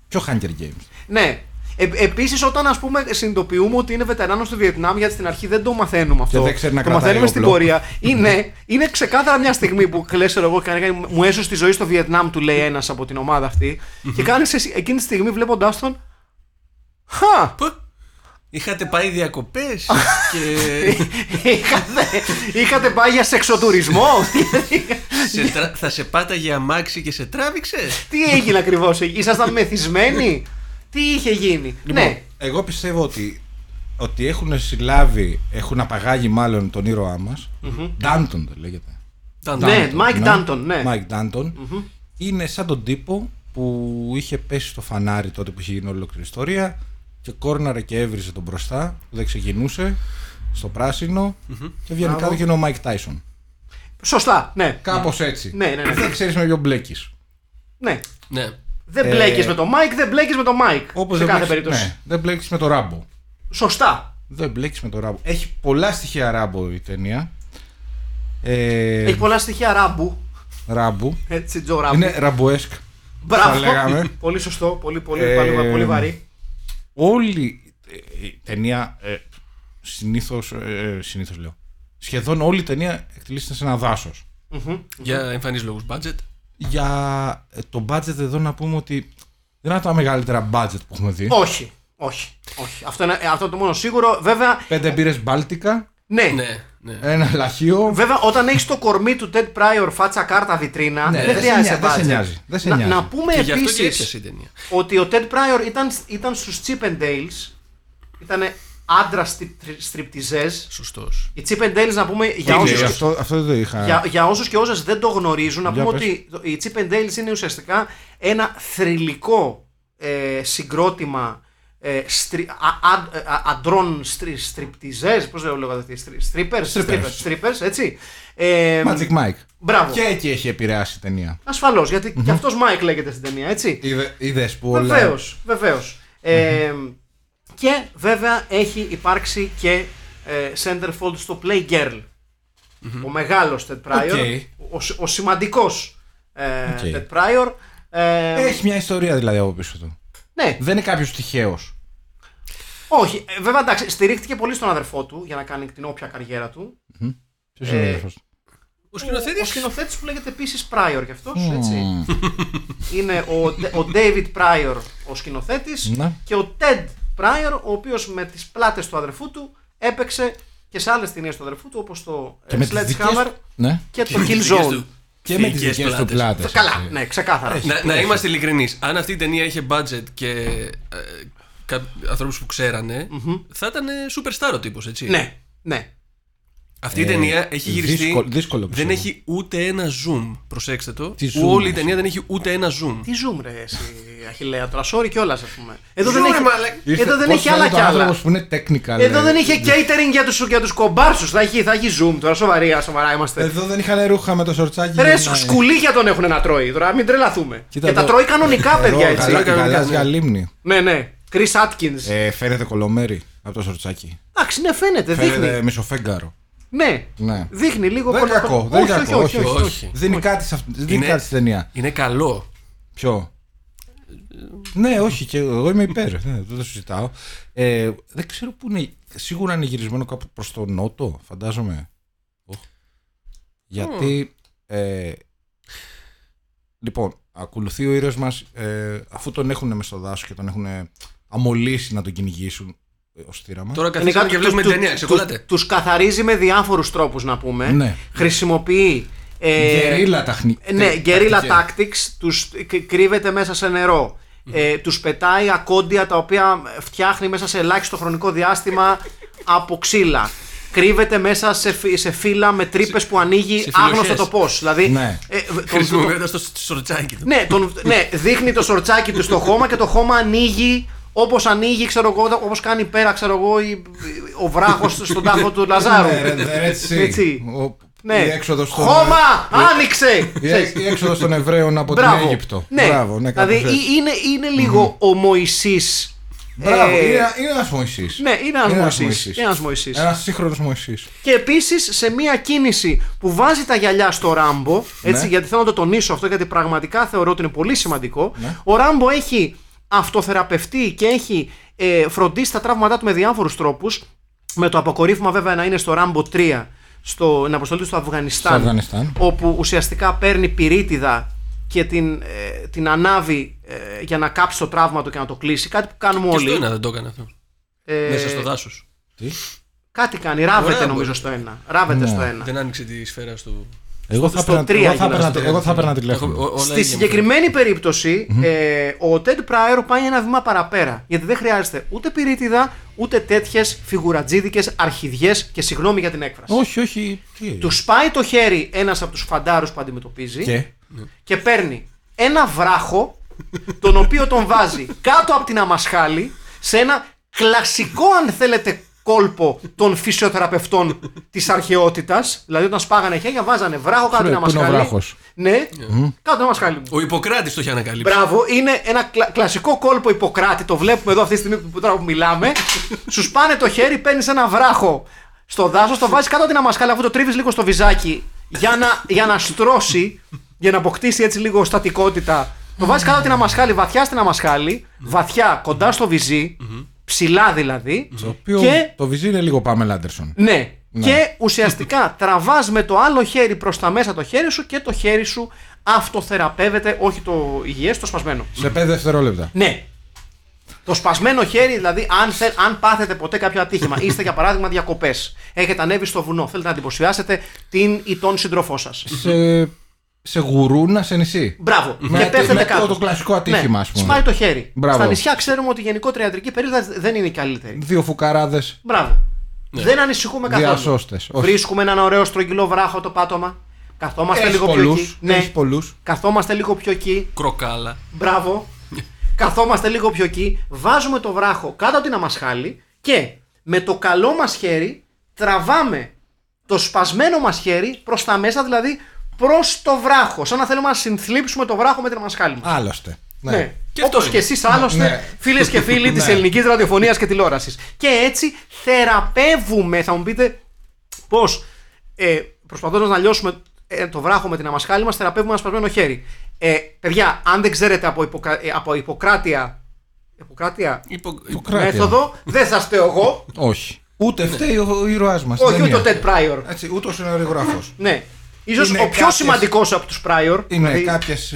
B: Πιο Hunger Games.
A: Ναι. Ε, Επίσης, όταν ας πούμε συνειδητοποιούμε ότι είναι βετεράνος του Βιετνάμ, γιατί στην αρχή δεν το μαθαίνουμε αυτό.
B: Και δεν ξέρει να
A: το
B: κρατάει
A: μαθαίνουμε στην
B: όπλο.
A: πορεία. Είναι, είναι ξεκάθαρα μια στιγμή που λε, εγώ, κάνει- μου έσωσε τη ζωή στο Βιετνάμ, του λέει ένας από την ομάδα αυτή. και κάνεις εκείνη τη στιγμή βλέποντάς τον. Χα!
C: Πού; Είχατε πάει διακοπές και
A: είχατε, είχατε πάει για σεξοτουρισμό;
C: σε τρα- θα σε πάταγε αμάξι και σε τράβηξε;
A: Τι έγινε ακριβώς, ήσασταν μεθυσμένοι; Τι είχε γίνει;
B: Λοιπόν,
A: ναι.
B: Εγώ πιστεύω ότι, ότι έχουν συλλάβει, έχουν απαγάγει μάλλον τον ήρωά μας. Ντάντον το λέγεται.
C: Ήταν
A: Ναι,
C: το-
A: Mike Danton, ναι.
B: Mike Danton. Είναι σαν τον τύπο που είχε πέσει στο φανάρι τότε που είχε γίνει ολόκληρη ιστορία και κόρναρε και έβριζε τον μπροστά που δεν ξεκινούσε στο πράσινο και βγαίνει
A: Μπράβο.
B: κάτω και είναι ο Mike Tyson.
A: Σωστά, ναι.
B: Κάπως έτσι.
A: Ναι, ναι, ναι.
B: Δεν ξέρεις με ποιον μπλέκεις.
A: ναι.
C: Ναι.
A: Δεν
B: Ε,
A: μπλέκεις με τον Mike, δεν μπλέκεις με τον Mike.
B: Όπως
A: σε
B: δεν
A: κάθε
B: μπλέκεις-
A: περίπτωση.
B: Ναι, δεν μπλέκεις με το ράμπο.
A: Σωστά.
B: Δεν μπλέκεις με το ράμπο. Έχει πολλά στοιχεία ράμπο η ταινία. Ε,
A: Έχει πολλά στοιχεία ράμπου.
B: ράμπου.
A: Έτσι, Τζο ράμπου.
B: Είναι ραμποέσκ.
A: Μπράβο.
B: θα λέγαμε.
A: πολύ σωστό. Πολύ, πολύ,
B: Ε,
A: πολύ, πολύ βαρύ.
B: Όλη ε, η ταινία ε, συνήθως, ε, συνήθως λέω, σχεδόν όλη η ταινία εκτελήσεται σε ένα δάσος.
C: Για εμφανείς λόγους budget.
B: Για ε, το budget εδώ να πούμε ότι δεν είναι από τα μεγαλύτερα budget που έχουμε δει.
A: Όχι. Όχι. όχι. Αυτό, είναι, αυτό είναι το μόνο σίγουρο. Βέβαια,
B: Πέντε μπύρες μπάλτικα,
A: ναι.
C: Ναι, ναι.
B: ένα λαχείο.
A: Βέβαια, όταν έχεις το κορμί του Ted Pryor φάτσα κάρτα βιτρίνα,
B: Ναι,
A: δεν
B: δεν σε
A: χρειάζεται
B: νοιάζει, δεν σε
A: budget.
B: νοιάζει, δεν σε
A: να,
B: νοιάζει.
A: να πούμε
C: Και γι' αυτό και
A: επίσης
C: έπιασε η ταινία.
A: ότι ο Ted Pryor ήταν, ήταν στους Chip and Dales. Ήταν άντρα στριπτιζές.
C: Σωστός.
A: Οι Chip and Dales, να πούμε, για
B: Είναι,
A: όσους,
B: αυτό, αυτό δεν το είχα.
A: για, για όσους και όσες δεν το γνωρίζουν, να
B: Για
A: πούμε
B: πες.
A: ότι το- οι Chip and Dales είναι ουσιαστικά ένα θρηλυκό ε, συγκρότημα ε, στρι, α, α- α- αντρών στρι, στριπτιζές, πώς λέω λέγονται αυτοί, στρι, strippers,
B: Strippers.
A: strippers, strippers, έτσι. Ε,
B: Magic Mike.
A: Μπράβο.
B: Και εκεί έχει επηρεάσει η ταινία.
A: Ασφαλώς, γιατί και αυτός Mike λέγεται στην ταινία, έτσι.
B: Είδε, είδες που όλα...
A: Βεβαίως, βεβαίως. Ε, και βέβαια έχει υπάρξει και ε, centerfold στο Playgirl. Ο μεγάλος Ted Pryor,
B: OK.
A: ο, σ- ο σημαντικός ε,
B: OK.
A: Ted Pryor. Ε,
B: Έχει μια ιστορία δηλαδή από πίσω του.
A: ναι,
B: Δεν είναι κάποιος τυχαίος.
A: όχι. ε, βέβαια εντάξει, στηρίχτηκε πολύ στον αδερφό του για να κάνει την όποια καριέρα του.
B: Ποιος είναι ο
A: Ε,
B: αδερφός του;
C: Ο σκηνοθέτης;
A: Ο σκηνοθέτης που λέγεται επίσης Pryor κι αυτός, έτσι. Είναι ο, ο David Pryor ο σκηνοθέτης
B: Ναι.
A: και ο Ted Pryor ο οποίος με τις πλάτες του αδερφού του έπαιξε και σε άλλες ταινίες του αδερφού του όπως το ε,
B: Και με τις δικές
A: Sledgehammer
B: του- Ναι.
A: και το Kill Zone.
B: Και με τις
C: Θεϊκές
B: δικές του
C: πλάτες.
B: πλάτες.
A: Καλά, ναι, ξεκάθαρα.
C: Να, να είμαστε ειλικρινείς. Αν αυτή η ταινία είχε budget και ε, ανθρώπους που ξέρανε, θα ήταν superstar ο τύπος, έτσι.
A: Ναι, ναι.
C: Αυτή η ταινία έχει γυριστεί.
B: Ε, δύσκολο- δύσκολο,
C: δεν
B: πιστεύω.
C: έχει ούτε ένα zoom. Προσέξτε το.
B: Τι zoom
C: Όλη η
B: έχει;
C: ταινία δεν έχει ούτε ένα zoom.
A: Τι zoom ρε εσύ Αχιλέα τώρα, sorry κιόλας ας πούμε. Εδώ
C: Zoom,
A: δεν
C: ρε,
A: έχει,
C: μαλάκα.
A: εδώ δεν έχει άλλα κι άλλα.
B: άνθρωπο που είναι technical.
A: Εδώ
B: ε,
A: δεν είχε catering για τους, για τους κομπάρσους, θα έχει, θα έχει zoom τώρα, σοβαρά, σοβαρά είμαστε.
B: Εδώ δεν είχαν ρούχα με το σορτσάκι.
A: Ρε,
B: για να-
A: σκουλίκια τον έχουν να τρώει. Τώρα μην τρελαθούμε.
B: Κοίτα
A: και τα
B: εδώ.
A: τρώει κανονικά, παιδιά
B: Εδώ,
A: έτσι.
B: γαλα-
C: κανονικά,
B: Γαλάζια
C: ναι.
B: λίμνη.
A: Ναι, ναι. Chris Atkins.
B: Ε, φαίνεται κολομέρι από το σορτσάκι.
A: Εντάξει, ναι, φαίνεται,
B: Φαίνεται
A: δείχνει.
B: μισοφέγγαρο.
A: Ναι.
B: Ναι.
A: Δείχνει λίγο
B: Δεν είναι
A: κολο-
B: κακό. Δεν είναι
A: όχι,
B: κακό.
A: όχι, όχι, όχι,
C: όχι.
B: Δίνει κάτι σε αυτή- δίνει κάτι στη ταινία.
C: Είναι καλό.
B: Ποιο; Ναι, όχι, και εγώ είμαι υπέρ. Ναι, δεν το συζητάω. Ε, δεν ξέρω πού είναι. Σίγουρα είναι γυρισμένο κάπου προς το νότο, φαντάζομαι. Οχ. Γιατί. Ε, λοιπόν, ακολουθεί ο ήρωας μας ε, αφού τον έχουν μες στο δάσος και τον έχουν αμολύσει να τον κυνηγήσουν ε, ως θύραμα.
C: Τώρα
A: Γενικά,
C: καθίσαμε και
A: τους-
C: βλέπουμε
A: τους-
C: ταινία.
A: τους-
C: Ξεκολλάτε.
A: Τους καθαρίζει με διάφορους τρόπους να πούμε.
B: Ναι.
A: Χρησιμοποιεί. ε,
B: Γερίλα ταχνή.
A: Ναι, guerrilla
B: τακτικές.
A: tactics, τους κ- κρύβεται μέσα σε νερό. ε, τους πετάει ακόντια τα οποία φτιάχνει μέσα σε ελάχιστο χρονικό διάστημα από ξύλα. Κρύβεται μέσα σε, φυ- σε φύλλα με τρύπες που ανοίγει
C: σε
A: άγνωστο
C: φιλοχές.
A: το πώς. Δηλαδή,
B: Ναι.
A: ε, τον-
C: Χρησιμοποιώντας το σορτσάκι του.
A: ναι, τον, ναι, δείχνει το σορτσάκι του στο χώμα και το χώμα ανοίγει όπως ανοίγει, ξέρω εγώ, όπως κάνει πέρα, ξέρω εγώ, η- ο βράχος στον τάφο του Λαζάρου.
B: Ναι, ρε, ρε, έτσι.
A: Έτσι.
B: Ο-
A: Ναι.
B: Η έξοδος των-
A: Χώμα! Άνοιξε!
B: Η, έ- η έξοδος των Εβραίων από την
A: Μπράβο.
B: Αίγυπτο.
A: Ναι.
B: Μπράβο, ναι, κάπως
A: δηλαδή
B: έτσι.
A: είναι, είναι λίγο ο Μωυσής.
B: Μπράβο,
A: ε,
B: είναι, είναι ένας Μωυσής.
A: Ναι, είναι ένας
B: ένας
A: Μωυσής.
B: Μωυσής.
A: Είναι ένας Μωυσής.
B: Ένας σύγχρονος Μωυσής.
A: Και επίσης σε μια κίνηση που βάζει τα γυαλιά στο Ράμπο, έτσι,
B: Ναι.
A: γιατί θέλω να το τονίσω αυτό, γιατί πραγματικά θεωρώ ότι είναι πολύ σημαντικό.
B: Ναι.
A: Ο Ράμπο έχει αυτοθεραπευτεί και έχει ε, φροντίσει τα τραύματά του με διάφορους τρόπους. Με το αποκορύφωμα βέβαια να είναι στο Ράμπο 3, στην αποστολή του στο Αφγανιστάν,
B: Στο Αφγανιστάν.
A: όπου ουσιαστικά παίρνει πυρίτιδα και την, ε, την ανάβει ε, για να κάψει το τραύμα του και να το κλείσει. Κάτι που κάνουμε
C: Και
A: όλοι.
C: στο ένα δεν το έκανε αυτό.
A: Ε,
C: Μέσα στο δάσος.
B: Τι;
A: Κάτι κάνει, ράβεται
C: Ωραία,
A: νομίζω
C: μπορεί.
A: στο ένα. Ράβεται
B: Ναι.
A: στο ένα.
C: Δεν άνοιξε τη σφαίρα του.
B: Εγώ θα
A: στο
B: έπαιρνα-
A: τρία
B: εγώ θα
A: γυρνάς
B: έπαιρνα-
C: το
B: Εγώ θα έπαιρνα
C: Έχω-
B: τηλέφωνο.
C: ό- όλα
A: Στη
C: ίδια
A: συγκεκριμένη περίπτωση, ε, ο Ted Pryor πάει ένα βήμα παραπέρα. Γιατί δεν χρειάζεται ούτε πυρίτιδα, ούτε τέτοιες φιγουρατζίδικες αρχιδιές και συγγνώμη για την έκφραση.
B: Όχι, όχι. τι.
A: Τους σπάει το χέρι ένας από τους φαντάρους που αντιμετωπίζει
B: Και;
A: και παίρνει ένα βράχο, τον οποίο τον βάζει κάτω από την αμασχάλη σε ένα κλασικό, αν θέλετε, κόλπο των φυσιοθεραπευτών της αρχαιότητας. Δηλαδή, όταν σπάγανε χέρια, βάζανε βράχο κάτω από την
B: Πού είναι ο
A: αμασχάλη.
B: βράχος;
A: Ναι, κάτω από την αμασχάλη.
C: Ο Ιπποκράτης το είχε ανακαλύψει.
A: Μπράβο, είναι ένα κλα- κλασικό κόλπο Ιπποκράτη. Το βλέπουμε εδώ αυτή τη στιγμή που τώρα που μιλάμε. Σου σπάνε το χέρι, παίρνεις ένα βράχο στο δάσος, το βάζεις κάτω από την αμασχάλη, αφού το τρίβεις λίγο στο βυζάκι για να, για να στρώσει, για να αποκτήσει έτσι λίγο στατικότητα. Το βάζεις κάτω από την αμασχάλη, βαθιά στην αμασχάλη, βαθιά κοντά στο βυζί, ψηλά δηλαδή.
B: Το οποίο
A: Και
B: το βυζί είναι λίγο Πάμελ Άντερσον.
A: ναι. Και ουσιαστικά τραβάς με το άλλο χέρι προς τα μέσα το χέρι σου και το χέρι σου αυτοθεραπεύεται, όχι το υγιές, το σπασμένο.
B: Σε 5 δευτερόλεπτα.
A: Ναι. Το σπασμένο χέρι, δηλαδή, αν, θε, αν πάθετε ποτέ κάποιο ατύχημα, είστε για παράδειγμα διακοπές, έχετε ανέβει στο βουνό, θέλετε να εντυπωσιάσετε την ή τον σύντροφό σας.
B: Σε, σε γουρούνα σε νησί.
A: Μπράβο.
B: Με
A: και
B: το-
A: πέφτετε
B: με το-
A: κάτω.
B: το κλασικό ατύχημα, ας πούμε.
A: Σπάει το χέρι.
B: Μπράβο.
A: Στα νησιά ξέρουμε ότι η γενικότερη ιατρική περίοδος δεν είναι η καλύτερη.
B: Δύο φουκαράδες.
A: Μπράβο. Δεν ανησυχούμε καθόλου.
B: Διασώστες, όχι.
A: Βρίσκουμε έναν ωραίο στρογγυλό βράχο το πάτωμα. Καθόμαστε
B: Έχεις
A: λίγο πιο
B: πολλούς,
A: εκεί. Ναι.
B: έχεις πολλούς.
A: Καθόμαστε λίγο πιο εκεί.
C: Κροκάλα.
A: Μπράβο. Καθόμαστε λίγο πιο εκεί. Βάζουμε το βράχο κάτω από την αμασχάλη και με το καλό μας χέρι τραβάμε το σπασμένο μας χέρι προς τα μέσα, δηλαδή προς το βράχος. Σαν να θέλουμε να συνθλίψουμε το βράχο με την αμασχάλη μας.
B: Άλλωστε.
A: Ναι.
B: Ναι.
C: Και αυτό
A: Όπω και
C: είναι.
A: εσείς άλλωστε,
B: Ναι.
A: φίλες και φίλοι της
B: Ναι.
A: ελληνικής ραδιοφωνίας και τηλεόρασης. Και έτσι θεραπεύουμε, θα μου πείτε πώς. Ε, Προσπαθώντας να λιώσουμε ε, το βράχο με την αμασχάλη μας, θεραπεύουμε ένα σπασμένο χέρι. Ε, παιδιά, αν δεν ξέρετε από, υποκρα... ε, από υποκράτεια. Υποκράτεια.
C: Υπο...
B: Υποκράτεια.
A: Μέθοδο, δεν θα φταίω εγώ.
B: Όχι. Ούτε φταίει ο, ο ήρωάς μας.
A: Όχι, ούτε ο Ted Pryor.
B: Έτσι, ούτε ο σεναριογράφο.
A: Ναι. Ίσως
B: Είναι
A: ο πιο
B: κάποιες-
A: σημαντικός από τους Pryor.
B: Είναι
A: δηλαδή-
B: κάποιες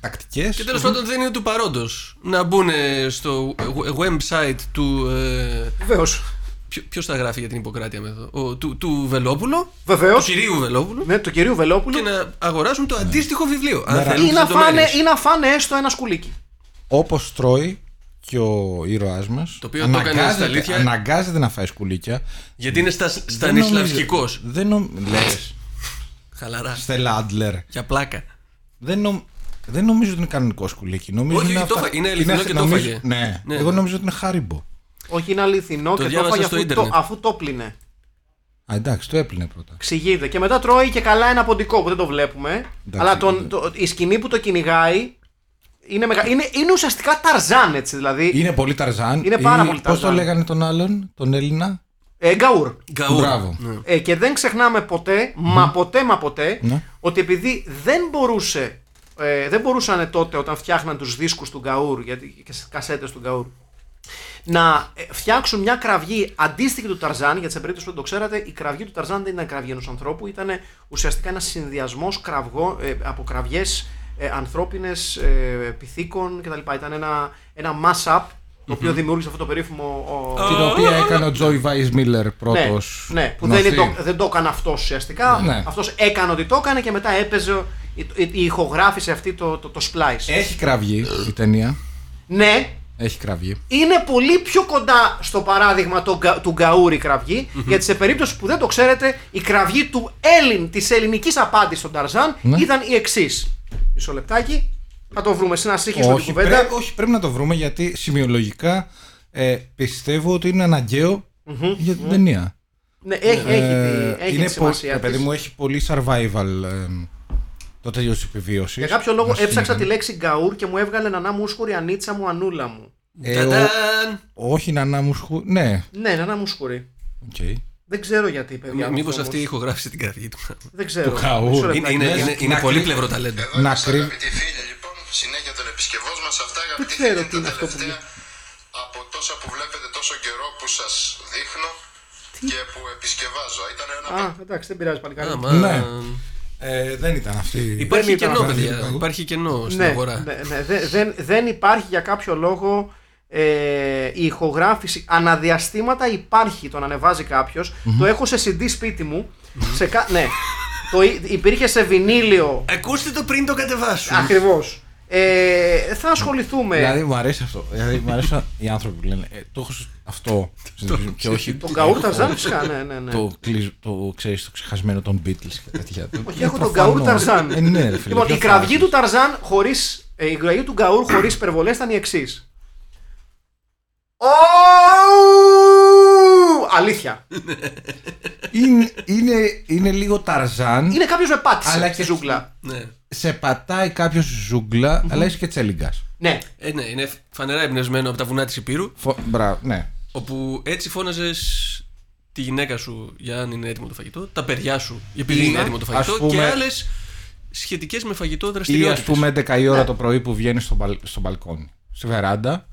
B: τακτικές.
C: Και τέλος πάντων δεν είναι του παρόντος να μπουν στο website του. Ε,
A: Βεβαίως.
C: Ποιο τα γράφει για την Ιπποκράτεια μέθοδο. Ο, του, του Βελόπουλο.
A: Βεβαίως.
C: Του κυρίου Βελόπουλου;
A: Ναι, του κυρίου Βελόπουλου.
C: Και να αγοράσουν το αντίστοιχο βιβλίο. Αν
B: Ναι,
C: θέλουν
A: Ή
C: τις
A: να, φάνε,
C: λεπτομέρειες.
A: ή να φάνε έστω ένα σκουλίκι.
B: Όπως τρώει και ο ήρωάς μας.
C: Το οποίο το έκανε στα αλήθεια.
B: Αναγκάζεται να φάει σκουλίκια.
C: Γιατί είναι στα,
B: Δεν
C: στανισλαυσκικό.
B: νομίζω- Δεν νομ... Λες,
C: Χαλαρά.
B: Στέλλα Άντλερ.
C: Για πλάκα.
B: Δεν, νομ... δεν νομίζω ότι είναι κανονικό σκουλίκι. Νομίζω
C: Όχι,
B: είναι
C: όχι, το
B: αυτά-
C: φα- είναι αληθινό και το
B: νομίζω-
C: φάγε.
B: Ναι.
C: Ναι.
B: Εγώ νομίζω ότι είναι χάριμπο.
A: Όχι, είναι αληθινό και το
C: διάβασα
A: έφαγε
C: στο
A: αφού, το,
C: ίντερνετ.
A: αφού το πλύνε.
B: Α, εντάξει, το έπλυνε πρώτα.
A: Ξηγείται. Και μετά τρώει και καλά ένα ποντικό που δεν το βλέπουμε. αλλά τον, το, η σκηνή που το κυνηγάει είναι, μεγα... είναι, είναι ουσιαστικά ταρζάν έτσι δηλαδή.
B: Είναι πολύ ταρζάν.
A: Είναι πάρα
B: Ή-
A: πολύ
B: Πώς το
A: Ταρζάν.
B: λέγανε τον άλλον, τον Έλληνα;
A: Ε, γκαούρ.
C: Γκαούρ.
B: Μπράβο.
C: Ναι.
A: Ε, και δεν ξεχνάμε ποτέ, μα ποτέ μα ποτέ,
B: Ναι.
A: ότι επειδή δεν μπορούσε, ε, δεν μπορούσαν τότε όταν φτιάχναν τους δίσκους του Γκαούρ γιατί, και στις κασέτες του Γκαούρ να ε, φτιάξουν μια κραυγή αντίστοιχη του Ταρζάν, γιατί σε περίπτωση που δεν το ξέρατε, η κραυγή του Ταρζάν δεν ήταν κραυγή ενός ανθρώπου, ήταν ουσιαστικά ένας συνδυασμός κραυγό, ε, από κραυγές ε, ανθρώπινες, ε, πυθίκων κτλ. Ήταν ένα, ένα mass-up το οποίο δημιούργησε αυτό το περίφημο ο,
B: Την οποία έκανε ο Τζόι Βάις Μίλλερ πρώτος.
A: ναι, ναι, που δεν, είναι το, δεν το έκανε αυτός ουσιαστικά.
B: Ναι.
A: Αυτός έκανε ότι το έκανε και μετά έπαιζε, η, η, η ηχογράφησε αυτή το, το, το splice.
B: Έχει κραυγή η ταινία.
A: Ναι,
B: Έχει κραυγή.
A: είναι πολύ πιο κοντά στο παράδειγμα το, Γκα- του Γκαούρη κραυγή, γιατί σε περίπτωση που δεν το ξέρετε, η κραυγή του Έλλην, της ελληνικής απάντησης στον Ταρζάν
B: Ναι.
A: ήταν η εξής. Μισό λεπτάκι. Θα το βρούμε. Στην ασύχη την
B: Όχι,
A: κουβέντα.
B: πρέ- όχι, πρέπει να το βρούμε γιατί σημειολογικά ε, πιστεύω ότι είναι αναγκαίο για την ταινία.
A: Ναι, έχει, έχει,
B: Ε,
A: τη, έχει
B: είναι
A: τη σημασία
B: πο-
A: της.
B: παιδί μου, έχει πολύ survival ε, το τέλειο της επιβίωσης.
A: Για κάποιο λόγο έψαξα τη λέξη γκαούρ και μου έβγαλε νανά μου σκουρη ανίτσα μου ανούλα μου.
C: Ταντάν!
B: όχι να να μου σχου... Ναι,
A: Ναι, νανά μου σκουρη.
B: οκ.
A: Δεν ξέρω γιατί, παιδιά.
C: Μήπως
A: όμως.
C: αυτή ηχογράφησε την κραυγή του.
A: Δεν ξέρω.
B: Του Γκαούρ.
A: Μισό
C: Είναι,
A: λεπτάκι.
C: είναι,
A: Ναι.
C: είναι, είναι
B: Να
C: πολύ
B: κρύβει-
C: πλευρό ταλέντο.
D: Εδώ
B: Να
D: είμαστε
B: κρύβει-
D: αγαπητοί φίλοι λοιπόν, συνέχεια των επισκευών μας αυτά αγαπητοί
A: ξέρω
D: φίλοι
A: τι είναι
D: τα
A: αυτό που
D: τελευταία από τόσα που βλέπετε τόσο καιρό που σας δείχνω και που επισκευάζω. Ήταν ένα
A: Α, εντάξει, δεν πειράζει πάλι καλά.
C: Άμα-
B: Ναι. Ε, δεν ήταν αυτή.
C: Υπάρχει
A: Δεν ήταν
C: κενό,
A: αυτό.
C: παιδιά. Υπάρχει κενό στην
A: ναι,
C: αγορά.
A: ναι, ναι, δεν- δεν, δεν υπάρχει για κάποιο λόγο ε, η ηχογράφηση. Αναδιαστήματα υπάρχει, τον ανεβάζει κάποιος. Το έχω σε CD σπίτι μου. σε κα... Ναι. Το υ- υπήρχε σε βινίλιο.
C: Ακούστε το πριν το κατεβάσουν.
A: Ακριβώς. Ε, θα ασχοληθούμε.
B: Δηλαδή μου αρέσει αυτό. Δηλαδή μου αρέσουν οι άνθρωποι που λένε ε, το έχω σ- αυτό και όχι
A: τον Γκαούρ
B: έχω
A: Ταρζάν φυσικά, ναι, ναι, ναι.
B: Το, κλεισ- το ξέρεις το ξεχασμένο των Beatles και τέτοια.
A: Όχι,
B: Ε,
A: έχω τον
B: προφανώς.
A: Γκαούρ Ταρζάν.
B: Ε, ναι, ρε φίλε,
A: λοιπόν,
B: ποιο
A: η
B: θα
A: κραυγή
B: έχεις.
A: του Ταρζάν χωρίς. ε, η κραυγή του Γκαούρ χωρίς υπερβολές ήταν η εξής. Αλήθεια.
B: είναι, είναι, είναι λίγο Ταρζάν.
A: Είναι κάποιος με πάτησε
B: Αλλά
A: στη
B: και-
A: ζούγκλα.
C: Ναι.
B: Σε πατάει κάποιος στη ζούγκλα, αλλά είσαι και τσέλιγκας.
A: Ναι.
C: Ε, ναι, είναι φανερά εμπνευσμένο από τα βουνά της Υπήρου.
B: Μπράβο, ναι.
C: Όπου έτσι φώναζες τη γυναίκα σου για αν είναι έτοιμο το φαγητό, τα παιδιά σου επειδή είναι
A: Ναι.
C: έτοιμο το
B: Ας
C: φαγητό
B: πούμε-
C: και άλλες σχετικές με φαγητό
B: Ή ας
C: δραστηριότητες.
B: πούμε 11 η ώρα το πρωί που βγαίνεις στο, μπαλ, στο μπαλκόνι, στη βεραντα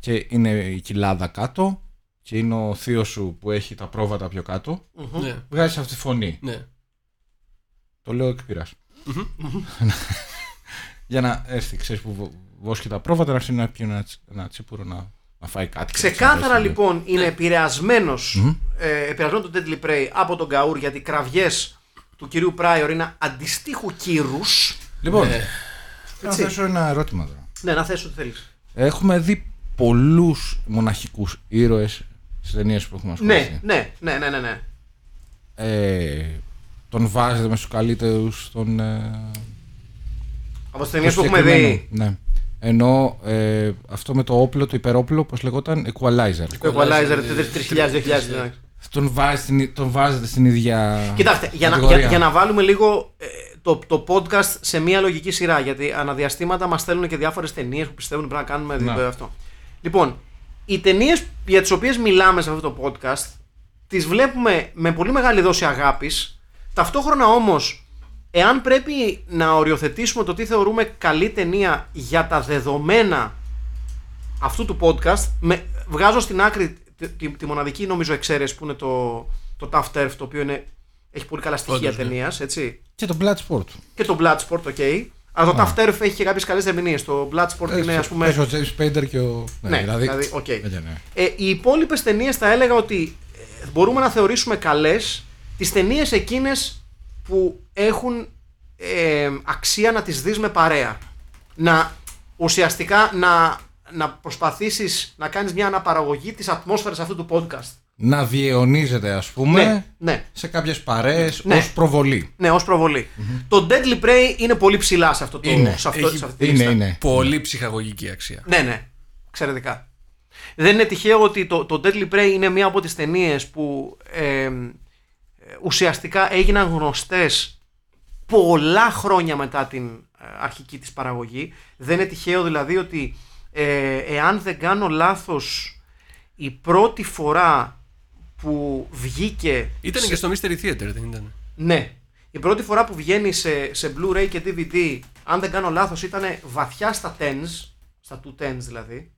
B: και είναι η κοιλάδα κάτω και είναι ο θείος σου που έχει τα πρόβατα πιο κάτω.
C: Ναι,
B: Βγάζεις αυτή τη φωνή.
C: ναι.
B: Το λέω εκ πειράς. Για να έρθει, ξέρεις που βο- βόσκει τα πρόβατα, να έρθει να πιει ένα, τσι- ένα τσίπουρο να, να φάει κάτι.
A: Ξεκάθαρα
B: Να
A: λοιπόν είναι επηρεασμένος ε, επηρεασμένο το Deadly Prey από τον Γκαούρ γιατί οι κραυγές του κυρίου Πράιορ είναι αντιστοίχου κύρους.
B: Λοιπόν,
C: Ναι.
B: θέλω να
A: Έτσι.
B: θέσω ένα ερώτημα τώρα.
A: Ναι, να θέσω ό,τι θέλεις.
B: Έχουμε δει πολλούς μοναχικούς ήρωες στις ταινίες που έχουμε ασχοληθεί.
A: Ναι, ναι, ναι, ναι, ναι, ναι.
B: Ε, τον βάζετε με στου καλύτερου των. Ε,
A: Από τις ταινίες
B: το
A: που έχουμε
B: συγκεκριμένο.
A: δει.
B: Ναι. Ενώ ε, αυτό με το όπλο, το υπερόπλο, πώς λεγόταν, Equalizer.
A: Το Equalizer 3000-2000. ναι.
B: Τον, βάζει, στην- τον βάζετε στην ίδια.
A: Κοιτάξτε, για να,
B: κατηγορία.
A: για, για να βάλουμε λίγο ε, το, το podcast σε μία λογική σειρά. Γιατί αναδιαστήματα μας στέλνουν και διάφορες ταινίες που πιστεύουν πρέπει να κάνουμε
B: Να.
A: δι- αυτό. Λοιπόν, οι ταινίες για τις οποίες μιλάμε σε αυτό το podcast τις βλέπουμε με πολύ μεγάλη δόση αγάπης. Ταυτόχρονα όμως, εάν πρέπει να οριοθετήσουμε το τι θεωρούμε καλή ταινία για τα δεδομένα αυτού του podcast, με, βγάζω στην άκρη τη, τη, τη μοναδική νομίζω εξαίρεση που είναι το, το Tough Turf, το οποίο είναι, έχει πολύ καλά στοιχεία
C: Όντως, ναι.
A: ταινίας, έτσι.
B: Και το Bloodsport.
A: Και το Bloodsport, ok. Αλλά το Tough Turf έχει και κάποιες καλές ερμηνείες. Το Bloodsport είναι, ας πούμε.
B: Πες ο James Spader και ο.
A: Ναι, δηλαδή, οκ.
B: Ε, ναι.
A: Ε, οι υπόλοιπες ταινίες θα έλεγα ότι ε, μπορούμε να θεωρήσουμε καλές τις ταινίες εκείνες που έχουν ε, αξία να τις δεις με παρέα. Να ουσιαστικά να, να προσπαθήσεις να κάνεις μια αναπαραγωγή της ατμόσφαιρας αυτού του podcast.
B: Να διαιωνίζεται, ας πούμε,
A: Ναι, ναι.
B: σε κάποιες παρέες
A: Ναι.
B: ως προβολή.
A: Ναι, ως προβολη Το Deadly Prey είναι πολύ ψηλά σε αυτό το
B: Είναι.
A: σε αυτό,
C: Έχει-
A: σε αυτή τη
B: Είναι,
A: λίστα.
B: είναι.
C: Πολύ ψυχαγωγική αξία.
A: Ναι, ναι. Εξαιρετικά. Δεν είναι τυχαίο ότι το, το Deadly Prey είναι μία από τις ταινίες που ε, ε, ουσιαστικά έγιναν γνωστές πολλά χρόνια μετά την ε, αρχική της παραγωγή. Δεν είναι τυχαίο δηλαδή ότι ε, εάν δεν κάνω λάθος η πρώτη φορά που βγήκε
C: Ήταν και στο Mystery Theater, δεν ήταν.
A: ναι. Η πρώτη φορά που βγαίνει σε, σε Blu-ray και DVD, αν δεν κάνω λάθος, ήταν βαθιά στα tens, στα two tens δηλαδή.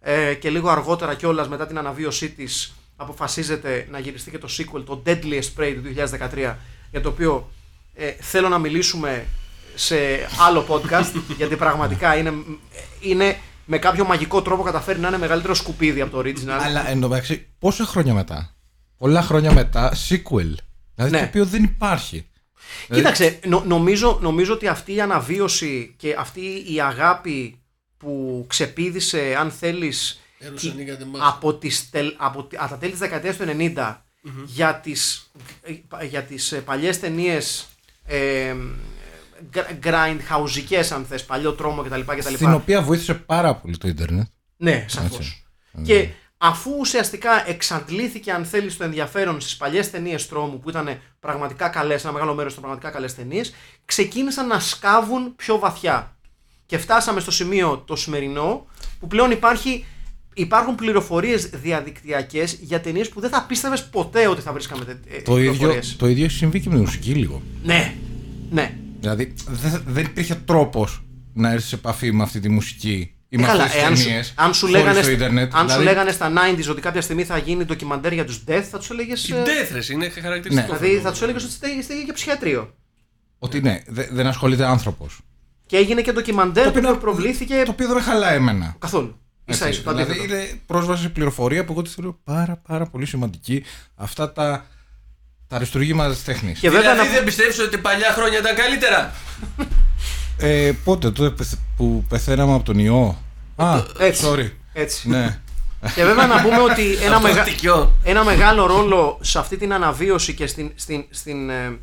A: Ε, και λίγο αργότερα κιόλας μετά την αναβίωσή της αποφασίζεται να γυριστεί και το sequel, το Deadliest Prey του 2013, για το οποίο ε, θέλω να μιλήσουμε σε άλλο podcast, γιατί πραγματικά είναι, είναι με κάποιο μαγικό τρόπο καταφέρει να είναι μεγαλύτερο σκουπίδι από το original.
B: Αλλά εν τω μεταξύ, πόσα χρόνια μετά; Πολλά χρόνια μετά, sequel. Δηλαδή
A: Ναι.
B: το οποίο δεν υπάρχει.
A: Κοίταξε, νο- νομίζω, νομίζω ότι αυτή η αναβίωση και αυτή η αγάπη που ξεπίδησε, αν θέλεις,
C: Έρος
A: τι-
C: ανοίγατε μας.
A: από, τις, τελ- από, τη- από τα τέλη της δεκαετίας του 90 για τις, ε, για τις ε, παλιές ταινίες ε, grindhouse αν θες, παλιό τρόμο κτλ. κτλ.
B: Στην οποία βοήθησε πάρα πολύ το Ιντερνετ.
A: Ναι, σαφώς. Και αφού ουσιαστικά εξαντλήθηκε, αν θέλεις, το ενδιαφέρον στις παλιές ταινίες τρόμου που ήταν πραγματικά καλές, ένα μεγάλο μέρος των πραγματικά καλές ταινίες, ξεκίνησαν να σκάβουν πιο βαθιά. Και φτάσαμε στο σημείο το σημερινό που πλέον υπάρχει, υπάρχουν πληροφορίες διαδικτυακές για ταινίες που δεν θα πίστευες ποτέ ότι θα βρίσκαμε τε- ε,
B: Το ίδιο,
A: πληροφορίες.
B: το ίδιο έχει συμβεί και με τη μουσική λίγο.
A: Ναι, ναι.
B: Δηλαδή δεν, δεν υπήρχε τρόπος να έρθεις σε επαφή με αυτή τη μουσική ή με
A: Ε, Καλά,
B: αυτές τις
A: εάν σου,
B: ταινίες
A: αν, σου
B: χωρίς
A: λέγανε,
B: το ίντερνετ.
A: αν σου
B: Δηλαδή,
A: λέγανε στα 90s ότι κάποια στιγμή θα γίνει ντοκιμαντέρ για τους Death, θα τους έλεγες.
C: Η Death, ρε, είναι χαρακτηριστικό.
B: Ναι.
A: Δηλαδή θα τους έλεγες ότι είστε- είστε για ψυχιατρίο.
B: Ότι ναι, δε- δεν ασχολείται άνθρωπος.
A: Και έγινε και ντοκιμαντέρ το οποίο
B: είναι-
A: προβλήθηκε
B: Το οποίο δεν με χαλάει εμένα.
A: καθόλου. Σα
B: Έτσι,
A: ίσα, το
B: δηλαδή
A: αντίθετο.
B: είναι πρόσβαση σε πληροφορία που εγώ τη θεωρώ πάρα, πάρα πολύ σημαντική. Αυτά τα, τα αριστουργήματα της τέχνης.
A: Και βέβαια
C: Δηλαδή
A: να...
C: δεν πιστεύεις ότι παλιά χρόνια ήταν καλύτερα;
B: Ε, πότε, τότε πεθ- που πεθαίναμε από τον ιό. Α,
A: Έτσι.
B: sorry.
A: Έτσι.
B: ναι.
A: Και βέβαια να πούμε ότι ένα,
C: Αυτό
A: μεγα...
C: χτυκιό.
A: ένα μεγάλο ρόλο σε αυτή την αναβίωση και στην, στην, στην ε,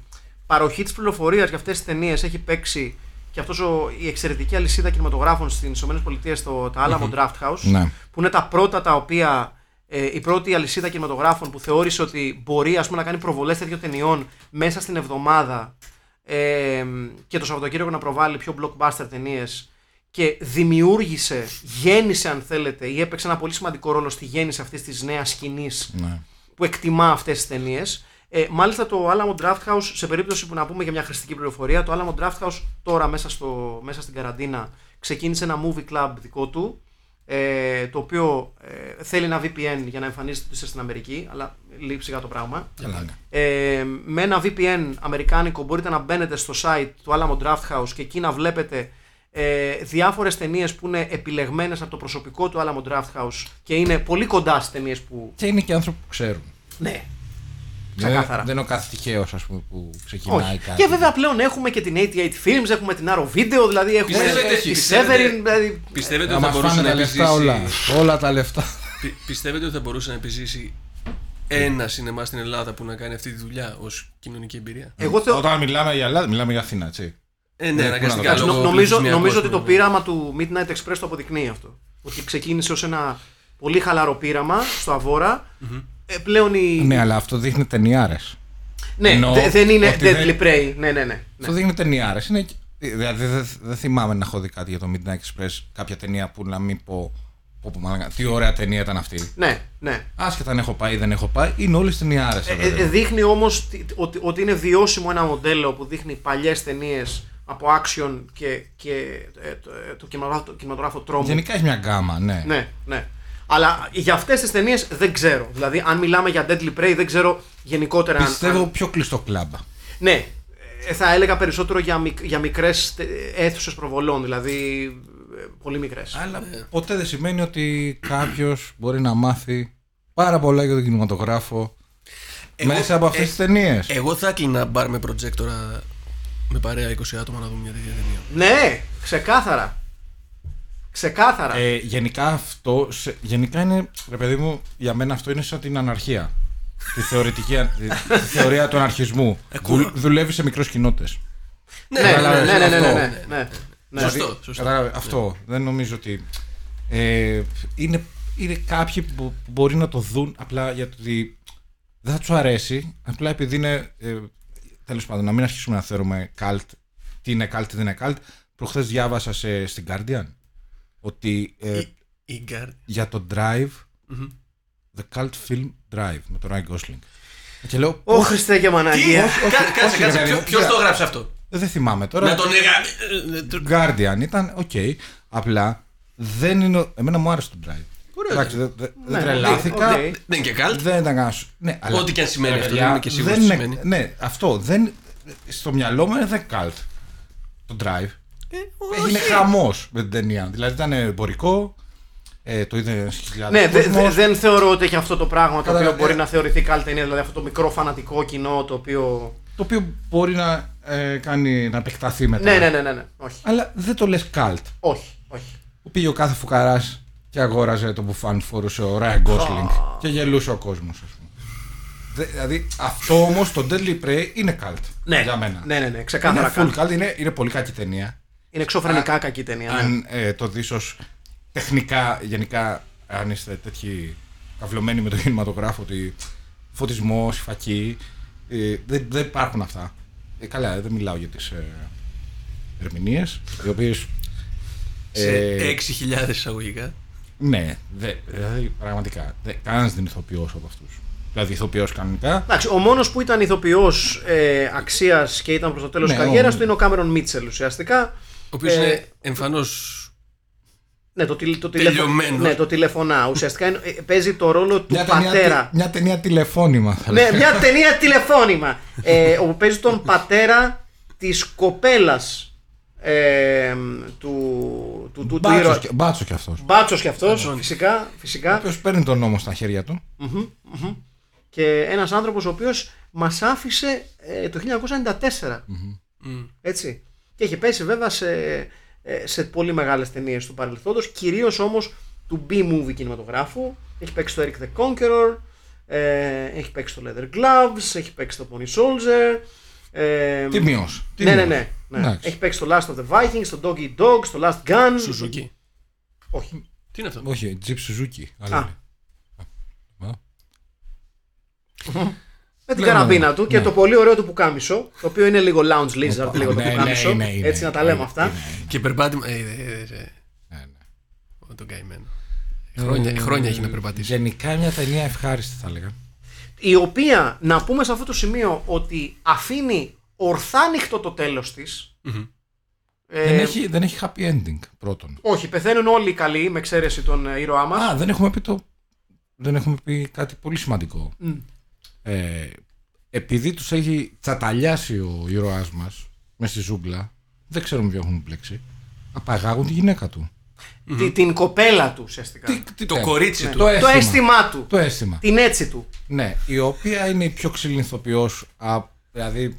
A: παροχή της πληροφορίας για αυτές τις ταινίες έχει παίξει και αυτός ο, η εξαιρετική αλυσίδα κινηματογράφων στις ΗΠΑ, το, τα Alamo Draft House,
B: Ναι.
A: που είναι τα πρώτα τα οποία ε, η πρώτη αλυσίδα κινηματογράφων που θεώρησε ότι μπορεί ας πούμε, να κάνει προβολές τέτοιων ταινιών μέσα στην εβδομάδα ε, και το Σαββατοκύριακο να προβάλλει πιο blockbuster ταινίες και δημιούργησε, γέννησε αν θέλετε ή έπαιξε ένα πολύ σημαντικό ρόλο στη γέννηση αυτής της νέας σκηνής
B: ναι.
A: που εκτιμά αυτές τις ταινίες. Ε, μάλιστα το Alamo Draft House, σε περίπτωση που να πούμε για μια χρηστική πληροφορία, το Alamo Draft House τώρα μέσα, στο, μέσα στην καραντίνα ξεκίνησε ένα movie club δικό του, ε, το οποίο ε, θέλει ένα VPN για να εμφανίζεται ότι είστε στην Αμερική, αλλά λείπει σιγά το πράγμα.
B: Καλά, ναι.
A: Ε, με ένα VPN αμερικάνικο μπορείτε να μπαίνετε στο site του Alamo Draft House και εκεί να βλέπετε ε, διάφορες ταινίες που είναι επιλεγμένες από το προσωπικό του Alamo Draft House και είναι πολύ κοντά στις ταινίες που...
B: Και είναι και άνθρωποι που ξέρουν.
A: Ναι,
B: Δεν,
A: ξεκάθαρα.
B: δεν είναι ο κάθε τυχαίος που ξεκινάει
A: Όχι.
B: κάτι.
A: Και βέβαια πλέον έχουμε και την 88 Films, έχουμε την Arrow Video, δηλαδή έχουμε
C: Πιστεύετε-
A: τη
C: πιστεύετε-
A: Severin. Δηλαδή...
C: Πιστεύετε
B: Να
C: ότι θα
B: μα
C: μπορούσε
B: φάνε
C: να
B: τα λεφτά
C: επιζήσει.
B: όλα. Όλα τα λεφτά.
C: Πι- Πιστεύετε ότι θα μπορούσε να επιζήσει ένα σινεμά στην Ελλάδα που να κάνει αυτή τη δουλειά ως κοινωνική εμπειρία;
A: Εγώ θεω...
B: Όταν μιλάμε για Ελλάδα, μιλάμε για Αθήνα, έτσι.
C: Ε, ναι,
B: Ναι,
C: αναγκαστικά.
B: πού να το
C: λόγω
A: Νο- νομίζω,
C: πληθυσμιακού,
A: νομίζω
C: ας
A: ότι το
C: πούμε.
A: πείραμα του Midnight Express το αποδεικνύει αυτό. Ότι ξεκίνησε ως ένα πολύ χαλαρό πείραμα στο Αβόρα. Ε, πλέον η...
B: Ναι, αλλά αυτό δείχνει ταινιάρες.
A: Ναι,
B: εννοώ
A: δε- δεν είναι
B: ότι
A: Deadly
B: δεν-
A: Prey. Ναι, ναι, ναι. ναι.
B: Αυτό δείχνει ταινιάρες. Είναι... Δηλαδή δεν δεν θυμάμαι να έχω δει κάτι για το Midnight Express, κάποια ταινία που να μην πω. πω, πω μαλάκα, τι ωραία ταινία ήταν αυτή.
A: Ναι, ναι.
B: Άσχετα αν έχω πάει ή δεν έχω πάει, είναι όλες ταινιάρες.
A: Ε, ε, δείχνει όμως τι- ότι, ότι είναι βιώσιμο ένα μοντέλο που δείχνει παλιές ταινίες από action και, και ε, το, ε, το, κινηματογράφο, το κινηματογράφο τρόμου.
B: Γενικά έχει μια γκάμα, ναι.
A: Ναι, ναι. Αλλά για αυτές τις ταινίες δεν ξέρω. Δηλαδή, αν μιλάμε για Deadly Prey, δεν ξέρω γενικότερα αν-
B: Πιστεύω
A: αν.
B: πιο κλειστό κλαμπ.
A: Ναι, ε, θα έλεγα περισσότερο για, μικ, για μικρές αίθουσες προβολών, δηλαδή ε, πολύ μικρές.
B: Αλλά ποτέ δεν σημαίνει ότι κάποιος μπορεί να μάθει πάρα πολλά για τον κινηματογράφο μέσα από αυτές
C: ε,
B: τις ταινίες.
C: Εγώ θα έκλεινα μπαρ με προτζέκτορα με παρέα 20 άτομα να δούμε μια τέτοια ταινία.
A: Ναι, ξεκάθαρα. Ξεκάθαρα.
B: Ε, γενικά αυτό, σε- γενικά είναι, ρε παιδί μου, για μένα αυτό είναι σαν την αναρχία. τη, θεωρητική, τη, τη θεωρία του αναρχισμού. Δου, δουλεύεις σε μικρές κοινότητες.
A: ναι, ναι, ναι,
B: καταλαβαίνεις,
A: ναι, ναι, ναι,
B: αυτό.
A: ναι, ναι, ναι.
C: Σωστό,
B: Δηλαδή,
C: σωστό.
B: κατάλαβε, αυτό. Δεν νομίζω ότι. Ε, είναι, είναι κάποιοι που, που μπορεί να το δουν απλά γιατί δεν θα τους αρέσει. Απλά επειδή είναι. Ε, Τέλος πάντων, να μην αρχίσουμε να θεωρούμε cult. Τι είναι cult, τι δεν είναι cult. Προχθές διάβασα σε, στην Guardian ότι ε,
C: Η Γκάρ.
B: για το Drive, The Cult Film Drive με τον Ryan Gosling. Και λέω,
A: Ω Χριστέ και Παναγία.
C: Κάτσε,
B: όχι,
C: κάτσε.
B: ρε,
C: ποιο-
B: ρε,
C: Ποιος
B: κοίτα.
C: το έγραψε αυτό;
B: δεν θυμάμαι τώρα.
C: Να τον έγραψε.
B: Guardian ήταν οκ. Απλά δεν είναι. Εμένα μου άρεσε το Drive. Εντάξει, δεν δεν- δεν
A: Ναι,
B: τρελάθηκα.
A: οκ.
C: Δεν είναι και καλτ.
B: Δεν ήταν κανένα. Ναι, αλλά-
C: Ό,τι και αν σημαίνει
B: ρε,
C: αυτό,
B: παιδιά,
C: δεν είμαι και σίγουρος
B: δεν
C: τι
B: είναι-
C: σημαίνει.
B: Ναι, αυτό. Δεν, στο μυαλό μου είναι δεν cult. Το Drive. Έγινε χαμός με την ταινία. Δηλαδή ήταν εμπορικό. Ε, το είδε χιλιάδες
A: Ναι, δε- δε- δεν θεωρώ ότι έχει αυτό το πράγμα το οποίο
B: Κατάλαβα,
A: μπορεί
B: ε.
A: να θεωρηθεί καλή ταινία. Δηλαδή αυτό το μικρό φανατικό κοινό το οποίο.
B: Το οποίο μπορεί να ε, κάνει να επεκταθεί μετά.
A: Ναι, ναι, ναι, ναι, ναι. Όχι.
B: Αλλά δεν το λες cult.
A: Όχι, όχι.
B: που πήγε ο κάθε φουκαράς και αγόραζε το μπουφάν φορούσε ο Ράιν Γκόσλινγκ και γελούσε ο κόσμος, ας πούμε. Δε- Δηλαδή αυτό όμως το Deadly Prey είναι cult
A: Ναι,
B: για μένα.
A: ναι, ναι, ναι, ξεκάθαρα
B: Είναι
A: cult.
B: full cult, είναι, είναι πολύ κακή ταινία.
A: Είναι εξωφρενικά κακή ταινία. ναι.
B: Αν ε, το δεις ως τεχνικά, γενικά, αν είστε τέτοιοι καυλωμένοι με το κινηματογράφο, ότι φωτισμός, η φακή, ε, δεν, δεν υπάρχουν αυτά. Ε, καλά, δεν μιλάω για τις ε, ερμηνείες, οι οποίες...
C: Σε
B: ε,
C: 6.000 εισαγωγικά.
B: ναι, δε, δηλαδή πραγματικά, δε, κανένας δεν είναι ηθοποιός από αυτούς. Δηλαδή ηθοποιός κανονικά,
A: Εντάξει, ο μόνος που ήταν ηθοποιός ε, αξίας και ήταν προς το τέλος
B: Ναι,
A: της καριέρας
B: ο-
A: του είναι ο Κάμερον Μίτσελ ουσιαστικά.
C: Ο οποίος
A: Ε,
C: είναι εμφανώς.
A: Ναι, το, τηλε- το, τηλεφω...
C: Τελειωμένος.
A: ναι, το τηλεφωνά. Ουσιαστικά είναι- ε, παίζει το ρόλο του
B: μια ταινία,
A: πατέρα.
B: μια ταινία τηλεφώνημα θα
A: ναι,
B: λέγαμε.
A: μια ταινία τηλεφώνημα. ε, όπου παίζει τον πατέρα της κοπέλας ε, του, του, του, του
B: Μπάτσος,
A: ήρωα.
B: και- μπάτσος κι αυτός.
A: Μπάτσος κι αυτός,
C: Μπατσόνι.
A: φυσικά.
B: Ο
A: φυσικά.
B: οποίος παίρνει τον νόμο στα χέρια του.
A: Και ένας άνθρωπος ο οποίος μας άφησε ε, το 1994. Έτσι. Και έχει πέσει βέβαια σε, ε, σε πολύ μεγάλες ταινίες του παρελθόντος, κυρίως όμως του B-movie κινηματογράφου. Έχει παίξει το Eric the Conqueror, ε, έχει παίξει το Leather Gloves, έχει παίξει το Pony Soldier. Ε,
B: Τιμίος.
A: ναι, ναι,
B: τιμίος.
A: ναι, ναι.
B: Εντάξει.
A: Έχει παίξει το Last of the Vikings, το Dog Eat Dog, το Last Gun.
C: Σουζούκι.
A: Όχι.
C: Τι είναι αυτό;
B: Όχι, Jeep Suzuki. Άλλο
A: Α.
B: είναι. Α.
A: Με την
B: Ναι,
A: καραμπίνα
B: ναι,
A: του
B: ναι.
A: και το πολύ ωραίο του πουκάμισο, το οποίο είναι λίγο lounge lizard,
B: Οπα,
A: λίγο το
B: ναι, ναι,
A: πουκάμισο.
B: είναι, είναι,
A: έτσι να τα λέμε
B: είναι,
A: αυτά.
B: είναι,
C: Και περπάτημα. Ε, ε, ε, ε,
B: ναι, ναι.
C: ο, τον καημένο. Χρόνια, χρόνια έχει να περπατήσει.
B: Γενικά μια ταινία ευχάριστη θα έλεγα.
A: η οποία να πούμε σε αυτό το σημείο ότι αφήνει ορθάνυχτο το τέλος της Ε,
B: δεν, έχει, δεν έχει happy ending πρώτον.
A: όχι πεθαίνουν όλοι οι καλοί με εξαίρεση τον ε, ήρωά μας
B: Α, δεν έχουμε πει το. Δεν έχουμε πει κάτι πολύ σημαντικό. Ε, επειδή τους έχει τσαταλιάσει ο ήρωάς μας με στη ζούγκλα, δεν ξέρουμε ποιο έχουν μπλέξει. Απαγάγουν τη γυναίκα του.
A: Τη- την κοπέλα του ουσιαστικά
B: Τι- τι
C: Το
B: κάνει.
C: κορίτσι
A: Ναι.
C: του.
B: Το
A: το
B: αίσθημα.
A: αίσθημά του
B: Το αίσθημα.
A: την έτσι του
B: Ναι, η οποία είναι η πιο ξύλινη ηθοποιός, α, Δηλαδή,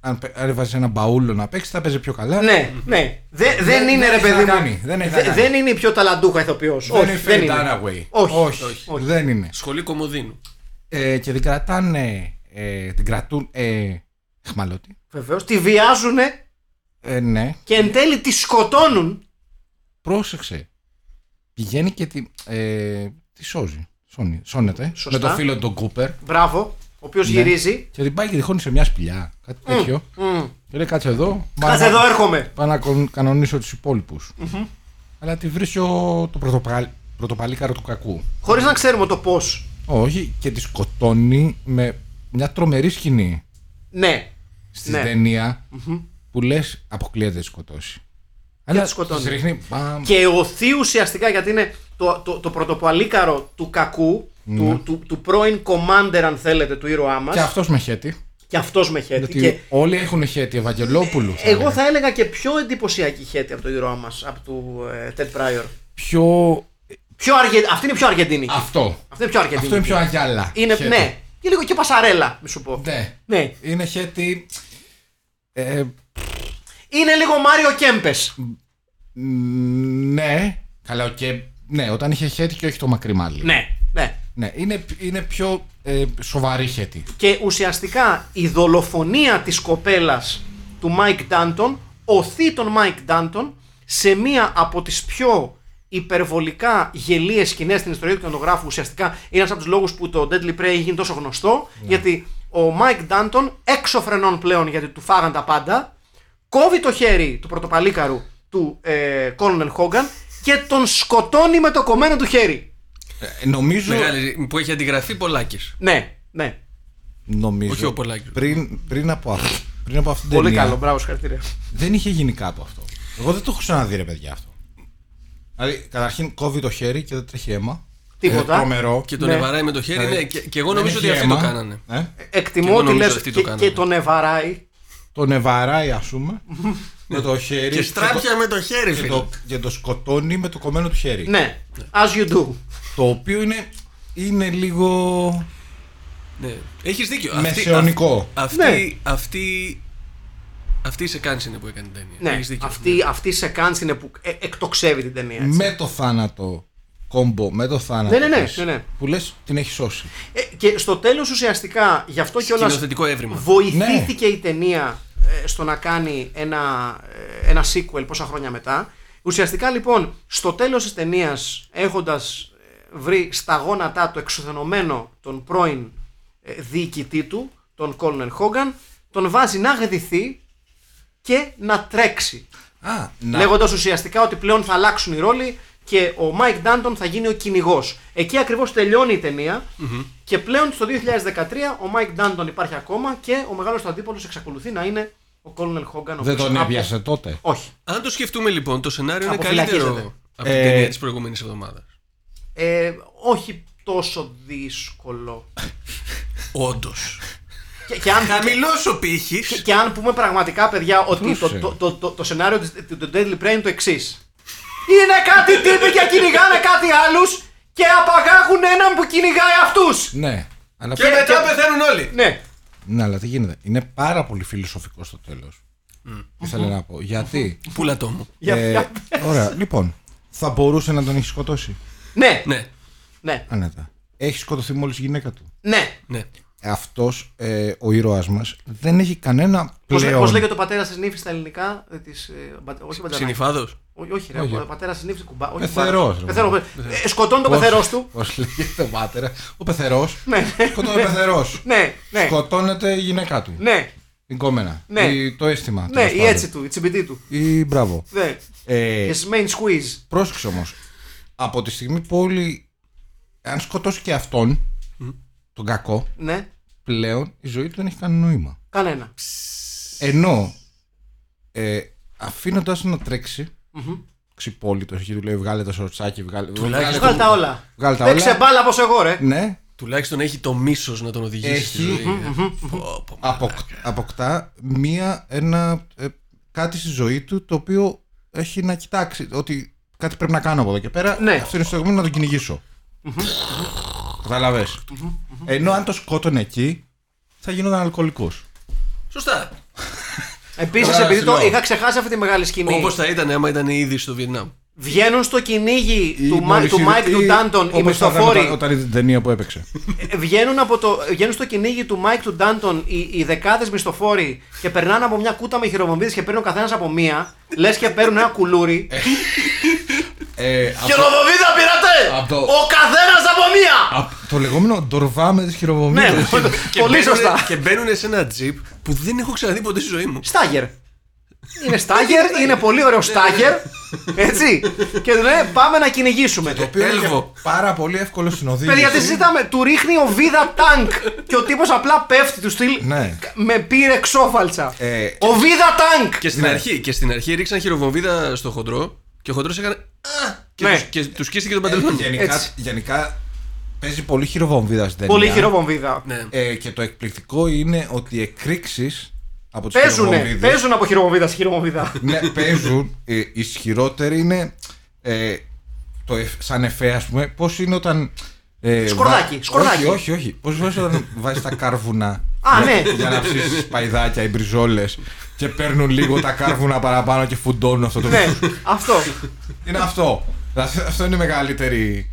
B: αν, πε- αν έβαζες ένα μπαούλο να παίξεις, θα παίζει πιο καλά.
A: ναι ναι Δε- δεν είναι
B: δεν
A: ρε
B: έχεις
A: παιδί
B: να
A: μου
B: κάνει, δεν έχεις να
A: Δε-
B: κάνει.
A: δεν είναι η πιο ταλαντούχα ηθοποιός
B: Δεν
A: όχι
B: είναι
A: δεν
B: Faye
A: είναι
B: Dunaway.
A: όχι,
B: όχι, δεν είναι.
C: Σχολή Κομοδίνου.
B: Ε, και την κρατάνε, ε, την κρατούν ε, χμαλώτη.
A: βεβαίως τη βιάζουνε
B: Ε, ναι,
A: και εν τέλει τη σκοτώνουν
B: πρόσεξε. Πηγαίνει και τη, ε, τη σώζει. Σώνει, σώνεται.
A: Σωστά.
B: Με το φίλο τον Κούπερ.
A: μπράβο ο οποίος
B: Ναι.
A: γυρίζει
B: Και την πάει και τη χώνει σε μια σπηλιά. Κάτι τέτοιο.
A: Μμ.
B: Και λέει κάτσε εδώ.
A: κάτσε εδώ έρχομαι
B: Πάω να κον- κανονίσω τους υπόλοιπους. Αλλά τη βρίσκει ο, το πρωτοπαλ, πρωτοπαλίκαρο του κακού.
A: χωρίς να ξέρουμε το πώς
B: Όχι, και τη σκοτώνει με μια τρομερή σκηνή
A: ναι
B: στη
A: Ναι.
B: ταινία που λες αποκλείεται να τη σκοτώσει. Αλλά
A: τη σκοτώνει.
B: της ρίχνει, μπαμ,
A: και οθεί ουσιαστικά γιατί είναι το, το, το πρωτοπαλίκαρο του κακού, του, του, του πρώην commander αν θέλετε του ήρωά μας
B: Και αυτός με χέτη.
A: και αυτός με χέτη
B: Γιατί
A: και
B: όλοι έχουν χέτη Ευαγγελόπουλου. θα
A: εγώ
B: έλεγα.
A: θα έλεγα και πιο εντυπωσιακή χέτη από το ήρωά μας από του ε, Ted Pryor
B: Πιο.
A: Πιο αργε... αυτή είναι πιο αργεντινική
B: Αυτό.
A: αυτή είναι πιο αργεντινική
B: Αυτό είναι πιο Αγιάλα.
A: Είναι-
B: χαίτη.
A: ναι και λίγο και πασαρέλα μη σου πω
B: Ναι.
A: ναι.
B: Είναι χαίτη. Ε,
A: είναι λίγο Μάριο Κέμπες
B: μ, ναι. Καλά, και. Ναι, όταν είχε χαίτη και όχι το μακρύ μαλλί.
A: ναι ναι
B: Ναι, είναι, είναι πιο ε, σοβαρή χαίτη.
A: και ουσιαστικά η δολοφονία της κοπέλας του Μάικ Ντάντον ωθεί τον Μάικ Ντάντον σε μία από τις πιο υπερβολικά γελοίες σκηνές στην ιστορία του κινηματογράφου ουσιαστικά είναι ένας από τους λόγους που το Deadly Prey έχει γίνει τόσο γνωστό γιατί ο Μάικ Ντάντον έξω φρενών πλέον γιατί του φάγαν τα πάντα κόβει το χέρι του πρωτοπαλίκαρου του ε, Colonel Hogan και τον σκοτώνει με το κομμένο του χέρι
B: Ε, νομίζω.
C: Μεγάλη, που έχει αντιγραφεί Πολάκης.
A: ναι, ναι,
B: νομίζω
C: Όχι ο Πολάκης.
B: Πριν, πριν, από αυτό, πριν από αυτήν την
A: πολύ
B: ταινία,
A: καλό, μπράβο, συγχαρητήρια.
B: Δεν είχε γίνει κάπου αυτό. Εγώ δεν το έχω ξαναδεί, ρε παιδιά αυτό. Δηλαδή, καταρχήν κόβει το χέρι και δεν τρέχει αίμα.
A: Τίποτα.
B: Ε, τρομερό.
C: Και τον
A: Ναι.
C: εβαράει με το χέρι.
B: Δηλαδή,
C: Ναι, και, και εγώ
B: δεν
C: νομίζω ότι
B: έχει
C: αυτοί το
B: αίμα.
C: κάνανε.
B: Ε,
C: Και
A: Εκτιμώ
C: εγώ
A: ότι
C: νομίζω
A: λες
C: αυτοί το
A: και,
C: κάνανε.
A: και τον ευαράει.
B: τον ευαράει, ας πούμε, με το χέρι.
C: Και στράπια με το χέρι,
B: και
C: φίλε.
B: το, και το σκοτώνει με το κομμένο του χέρι.
A: Ναι, as you do.
B: Το οποίο είναι, είναι λίγο.
C: Ναι. Έχεις δίκιο.
B: Μεσαιωνικό.
C: Αυτή,
A: Ναι.
C: αυτή, αυτή, Αυτή η σεκάνση είναι που έκανε την ταινία.
A: Ναι,
C: Έχεις δίκιο.
A: αυτή, αυτή η σεκάνση είναι που ε, εκτοξεύει την ταινία. έτσι.
B: Με το θάνατο κόμπο, με το θάνατο.
A: Ναι, ναι, ναι,
B: της,
A: ναι, ναι.
B: Που λες την έχει σώσει.
A: Ε, και στο τέλος ουσιαστικά γι' αυτό κιόλας
C: Σκηνοθετικό έβριμα.
A: βοηθήθηκε η ταινία ε, στο να κάνει ένα, ε, ένα sequel πόσα χρόνια μετά. Ουσιαστικά λοιπόν στο τέλος της ταινίας έχοντας ε, βρει στα γόνατά το εξουθενωμένο τον πρώην ε, διοικητή του, τον Colonel Hogan, τον βάζει να γδυθεί και να τρέξει.
B: Α, να...
A: Λέγοντας ουσιαστικά ότι πλέον θα αλλάξουν οι ρόλοι και ο Mike Danton θα γίνει ο κυνηγός. Εκεί ακριβώς τελειώνει η ταινια και πλέον στο 2013 ο Mike Danton υπάρχει ακόμα και ο μεγάλος του αντίπολος εξακολουθεί να είναι ο Colonel Hogan. ο
B: Δεν
A: οποίος
B: τον
A: από-
B: έπιασε τότε.
A: Όχι.
C: Αν το σκεφτούμε λοιπόν, το σενάριο είναι
A: Αποφυλακίζεται.
C: καλύτερο από την
B: Ε,
C: ταινία της προηγούμενης εβδομάδας.
A: Ε, όχι τόσο δύσκολο.
C: Όντως.
A: Και, και, αν,
C: Χαμηλό ο πύχης.
A: και, και αν πούμε πραγματικά, παιδιά, ότι το,
B: Δούσε.
A: το, το, το, το σενάριο της- του του Deadly Prey είναι το εξής. Είναι κάτι τύποι και κυνηγάνε κάτι άλλους και απαγάγουν έναν που κυνηγάει αυτούς.
B: Ναι. Αλλά,
C: Και μετά πεθαίνουν όλοι.
A: Ναι.
B: ναι, αλλά τι γίνεται; Είναι πάρα πολύ φιλοσοφικός στο τέλος. Ήθελα να πω; Γιατί;
C: Πουλατό μου.
A: Για,
B: ε,
A: για-
B: ωραία, λοιπόν. Θα μπορούσε να τον έχει σκοτώσει;
A: ναι,
C: Ναι,
A: ναι,
B: Άνετα. Έχει σκοτωθεί μόλις η γυναίκα του;
A: ναι.
C: ναι.
B: Αυτός ε, ο ήρωάς μας δεν έχει κανένα
A: Πώς,
B: πλέον.
A: πώς λέγεται ο πατέρας της νύφης στα ελληνικά, ε, της, ε, μπα- όχι μπατζανάκη.
C: Συνυφάδος.
A: Ό- Όχι, ρε,
B: Όχι.
A: ο πατέρας της νύφης κουμπά. όχι
B: Πεθερός,
A: κουμπά.
B: ρε.
A: Πεθερός. Ε, σκοτώνει το πεθερός του.
B: Πώς λέγεται ο πατέρας; Ο πεθερός.
A: Ναι,
B: Σκοτώνει ο πεθερός.
A: ναι, ναι.
B: Σκοτώνεται η γυναίκα του.
A: Ναι,
B: Η κόμενα.
A: Ναι.
B: Η- το αίσθημα.
A: ναι,
B: τέλος
A: η
B: πάντων.
A: έτσι του, η τσιμπητή του.
B: Ή μπράβο.
A: Ναι.
B: Ε,
A: His main squeeze.
B: πρόσεξε όμως. Από τη στιγμή που όλοι. Αν σκοτώσει και αυτόν, τον κακό,
A: Ναι,
B: πλέον η ζωή του δεν έχει κανένα νόημα.
A: κανένα.
B: Ενώ ε, αφήνοντας να τρέξει, ξυπόλυτο εκεί του λέει: Βγάλε το σορτσάκι, βγάλε.
C: Τουλάχιστον-
A: Βγάλε τα όλα.
B: Βγάλε τα
A: Δεν
B: όλα.
A: ξεμπάλα πως εγώ, ρε.
B: Ναι,
C: Τουλάχιστον έχει το μίσος να τον οδηγήσει. στη
B: Έχει.
C: ζωή. Πω, πω.
B: αποκ- αποκτά μία, ένα, ε, κάτι στη ζωή του το οποίο έχει να κοιτάξει ότι κάτι πρέπει να κάνω από εδώ και πέρα.
A: Ναι.
B: Αυτό είναι στο στιγμή να τον κυνηγήσω. Καταλαβες. Ενώ αν το σκότωνε εκεί, θα γινόταν αλκοολικός.
C: Σωστά.
A: Επίσης,
B: Καλά,
A: επειδή το
B: συλλόγω.
A: είχα ξεχάσει αυτή τη μεγάλη σκηνή.
C: Όπως θα ήταν άμα ήταν ήδη στο Βιετνάμ.
A: Βγαίνουν στο κυνήγι
B: Ή
A: του, Μα-
B: μόλις
A: του
B: είδε-
A: Μάικ του
B: ή
A: Ντάντον οι
B: όπως θα ήταν
A: μισθοφόροι.
B: Όταν, όταν είδε την ταινία που έπαιξε.
A: Ε, βγαίνουν, από το, βγαίνουν στο κυνήγι του Μάικ του Ντάντον οι, οι δεκάδες μισθοφόροι και περνάνε από μια κούτα με χειροβομβίδες και παίρνουν ο καθένας από μία. Λες και παίρνουν ένα κουλούρι.
B: Ε, από,
A: Χειροβομβίδα πήρατε!
B: από το-
A: Ο καθένας από μία!
B: από το λεγόμενο ντορβά με τις χειροβομβίδες.
A: Ναι,
C: Και
A: πολύ
C: μπαίνουνε-
A: σωστά.
C: Και μπαίνουν σε ένα τζιπ που δεν έχω ξαναδεί ποτέ στη ζωή μου.
A: Στάγερ. Είναι στάγερ, είναι πολύ ωραίο στάγερ. Έτσι. Και του λένε πάμε να κυνηγήσουμε.
B: Το οποίο είναι
C: Έλβο.
B: και πάρα πολύ εύκολο στην οδήγηση.
A: Παιδιά, τι συζητάμε. Του ρίχνει ο Βίδα τάγκ. και ο τύπος απλά πέφτει του στυλ.
B: Ναι.
A: Με πήρε ξόφαλτσα.
B: Ε,
A: ο Βίδα τάγκ.
C: Και στην,
B: Ναι.
C: αρχή, και στην αρχή ρίξαν χειροβομβίδα στο χοντρό και ο χοντρός έκανε. «Α!» Και,
A: Ναι.
C: τους, και τους σκίστηκε τον παντελόνι.
B: γενικά,
A: Έτσι.
B: γενικά παίζει πολύ χειροβομβίδα στην ταινία.
A: Πολύ χειροβομβίδα.
C: Ναι.
B: Ε, και το εκπληκτικό είναι ότι οι εκρήξεις από τι
A: Παίζουνε,
B: χειροβομβίδες
A: παίζουν από χειροβομβίδα σε χειροβομβίδα.
B: ναι, παίζουν. Ε, ισχυρότεροι είναι ε, το, εφ- σαν εφέ, ας πούμε, πώς είναι όταν. Ε,
A: Σκορδάκι,
B: βα-
A: σκορδάκι.
B: Όχι, όχι, όχι. Πώς βάζεις όταν βάζεις τα κάρβουνα.
A: Α,
B: για,
A: ναι.
B: Για να ψήσεις παϊδάκια, οι μπριζόλες. Και παίρνουν λίγο τα κάρβουνα παραπάνω και φουντώνουν αυτό το.
A: ναι, αυτό.
B: Είναι αυτό. Δηλαδή, Αυτό είναι η μεγαλύτερη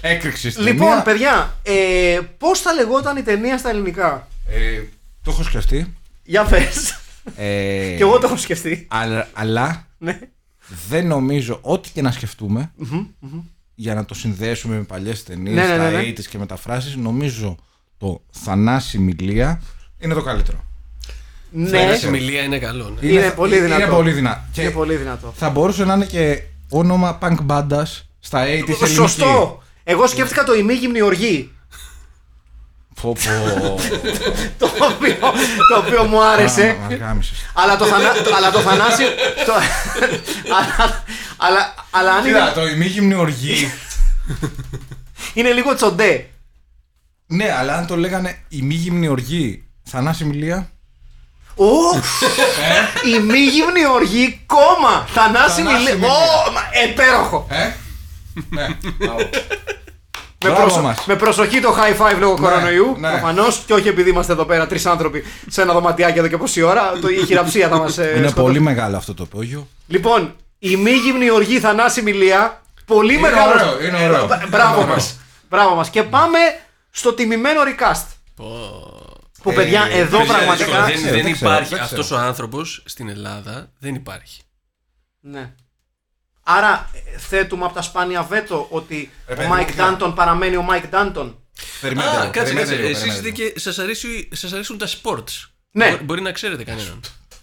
B: έκρηξη στην
A: λοιπόν,
B: ταινία.
A: παιδιά, ε, πώς θα λεγόταν η ταινία στα ελληνικά;
B: Ε, το έχω σκεφτεί.
A: Για πες.
B: Ε,
A: Κι εγώ το έχω σκεφτεί.
B: αλλά, αλλά
A: Ναι.
B: δεν νομίζω ό,τι και να σκεφτούμε για να το συνδέσουμε με παλιές ταινίες,
A: Ναι, ναι,
B: τα
A: ναι, ναι.
B: 80's και μεταφράσεις νομίζω το Θανάση Μιλία είναι το καλύτερο.
A: Ναι,
C: Η μιλία είναι καλό. ναι.
A: Είναι πολύ δυνατό.
B: Είναι πολύ δυνατό. Και
A: είναι πολύ δυνατό.
B: θα μπορούσε να είναι και όνομα punk bandas στα 80's ελληνική.
A: Σωστό. Εγώ σκέφτηκα το ημίγυμνη οργή.
B: Πω, πω.
A: το, οποίο, το οποίο μου άρεσε.
B: Α, μα γάμισες.
A: αλλά, το θανα, το- αλλά το Θανάση. Το, αλλά, αλλά, αλλά αν
B: Κοίτα,
A: είναι,
B: το ημίγυμνη οργή.
A: είναι λίγο τσοντέ.
B: ναι, αλλά αν το λέγανε ημίγυμνη οργή, Θανάση Μιλία.
A: Ω! Η μη γυμνή οργή, κόμμα! Θανάση
B: Θανάση
A: μιλέ.
B: Μιλέ.
A: Ω! μα, Επέροχο!
B: Ε; ναι, μπράβο.
A: Με,
B: Μπράβο
A: προσο-
B: μας.
A: με προσοχή το high five λόγω κορονοϊού.
B: ναι.
A: Προφανώς και όχι επειδή είμαστε εδώ πέρα τρεις άνθρωποι σε ένα δωματιάκι εδώ και πόση ώρα. Το, η χειραψία θα μας.
B: Είναι πολύ μεγάλο αυτό το υπόγειο.
A: Λοιπόν, η μη γυμνη οργή Θανάση Μιλία. Πολύ
B: Είναι
A: μεγάλο.
B: ωραίο, είναι ωραίο.
A: Μπρα- Μπράβο
B: Είναι
A: μας.
B: ωραίο.
A: Μπράβο μας. Και πάμε στο τιμημένο recast. Που παιδιά,
B: Ε,
A: εδώ
C: Παιδιά,
A: πραγματικά.
C: δεν,
B: ξέρω,
C: δεν
B: δεν ξέρω,
C: υπάρχει
B: δεν ξέρω.
C: αυτός ο άνθρωπος στην Ελλάδα. Δεν υπάρχει.
A: Ναι. Άρα ε, θέτουμε από τα σπάνια βέτο ότι
B: Ε,
A: ο
B: παιδί
A: Μάικ
B: μου,
A: Ντάντον παραμένει ο Μάικ Ντάντον.
B: Περιμένετε
C: Α,
B: λίγο,
C: κάτσε,
B: περιμένετε
C: κάτσε.
B: λίγο,
C: Εσείς
B: περιμένετε
C: δείτε
B: λίγο.
C: και σας, αρέσει, σας αρέσουν τα sports.
A: Ναι.
C: Μπο- Μπορεί να ξέρετε κανέναν.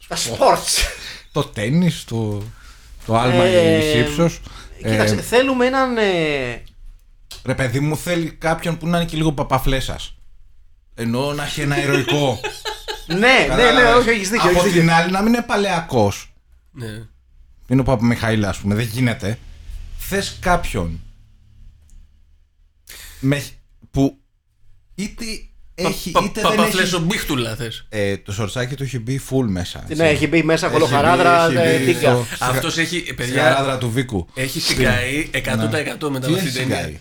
A: Τα sports.
B: Το τέννις, το, το άλμα
A: Ε,
B: ε, ύψος.
A: Κοίταξε,
B: Ε,
A: θέλουμε έναν. ε,
B: Ρε παιδί μου θέλει κάποιον που να είναι και λίγο παπαφλέσας. Εννοώ να έχει ένα ηρωικό.
A: Ναι, ναι, ναι,
B: Κατάλαβες.
A: όχι, έχεις δίκιο.
B: Από
A: έχεις δίκιο.
B: την άλλη να μην είναι παλαιακός.
C: ναι.
B: Είναι ο Παπαμιχαήλ, ας πούμε, δεν γίνεται. Θες κάποιον με, που είτε έχει
C: Πα-
B: είτε δεν
C: Παπαφλέσο
B: έχει.
C: μπίχτουλα θες.
B: Ε, το σορτσάκι του έχει μπει full μέσα.
A: Ναι, έχει μπει μέσα
B: Έχει
A: κολοχαράδρα,
B: μπει, έχει
A: ε,
B: μπει
A: τίγκα.
B: στο-
C: Αυτός έχει,
B: Στη
C: παιδιά,
B: χαράδρα του Βίκου.
C: έχει συγκαεί 100% μετά
B: Τι
C: από
B: έχει
C: αυτή την ταινία.
B: συγκαεί.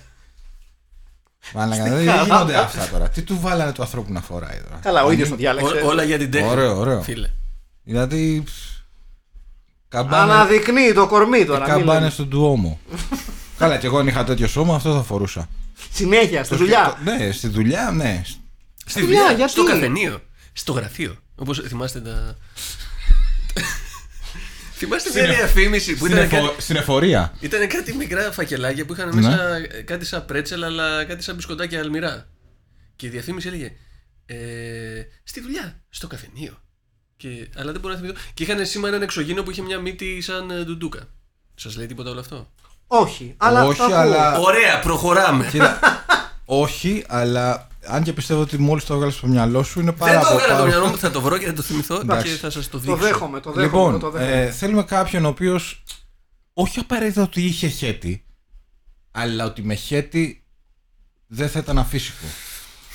B: Μάλακα, δεν γίνονται αυτά τώρα. Τι του βάλανε του ανθρώπου να φοράει τώρα;
A: Καλά, ο ίδιος το διάλεξε.
C: Ό- Όλα για την τέχνη.
B: Ωραίο, ωραίο.
C: Φίλε.
B: Δηλαδή. Καμπάνε,
A: Αναδεικνύει το κορμί τώρα. μην
B: καμπάνε
A: λέμε.
B: στον τουόμο. Καλά, και εγώ αν είχα τέτοιο σώμα, αυτό θα φορούσα.
A: Συνέχεια, στη
B: Το
A: δουλειά.
B: σκεπτο- Ναι, στη δουλειά, ναι.
C: Στη
A: δουλειά,
C: δουλειά,
A: γιατί;
C: στο καφενείο, στο γραφείο. Όπως θυμάστε τα... θυμάστε μια
B: Στην-
C: διαφήμιση που
B: Στην,
C: ήταν
B: εφο-
C: κάτι,
B: στην εφορία.
C: ήταν κάτι μικρά φακελάκια που είχαν
B: Ναι.
C: μέσα ε, κάτι σαν πρέτσελ αλλά κάτι σαν μπισκοτάκια αλμυρά. Και η διαφήμιση έλεγε ε, στη δουλειά, στο καφενείο. Και, αλλά δεν μπορώ να θυμηθώ. Και είχαν σήμα έναν εξωγήινο που είχε μια μύτη σαν ε, ντουντούκα. Σας λέει τίποτα όλο αυτό;
A: Όχι, αλλά.
B: Όχι,
A: το ακούω.
B: αλλά-
C: Ωραία, προχωράμε.
B: Κοίτα, όχι, αλλά αν και πιστεύω ότι μόλις το έβγαλες στο μυαλό σου είναι πάρα
C: δεν το
B: πολύ.
C: έκανα το
B: πάρα-
C: μυαλό μου, θα το βρω και θα το θυμηθώ και
B: Εντάξει.
C: θα σας το
A: Το
C: δείξω.
A: δέχομαι, το δέχομαι.
B: Λοιπόν,
A: το δέχομαι.
B: ε, θέλουμε κάποιον ο οποίος όχι απαραίτητα ότι είχε χέτη, αλλά ότι με χέτη δεν θα ήταν αφύσικο.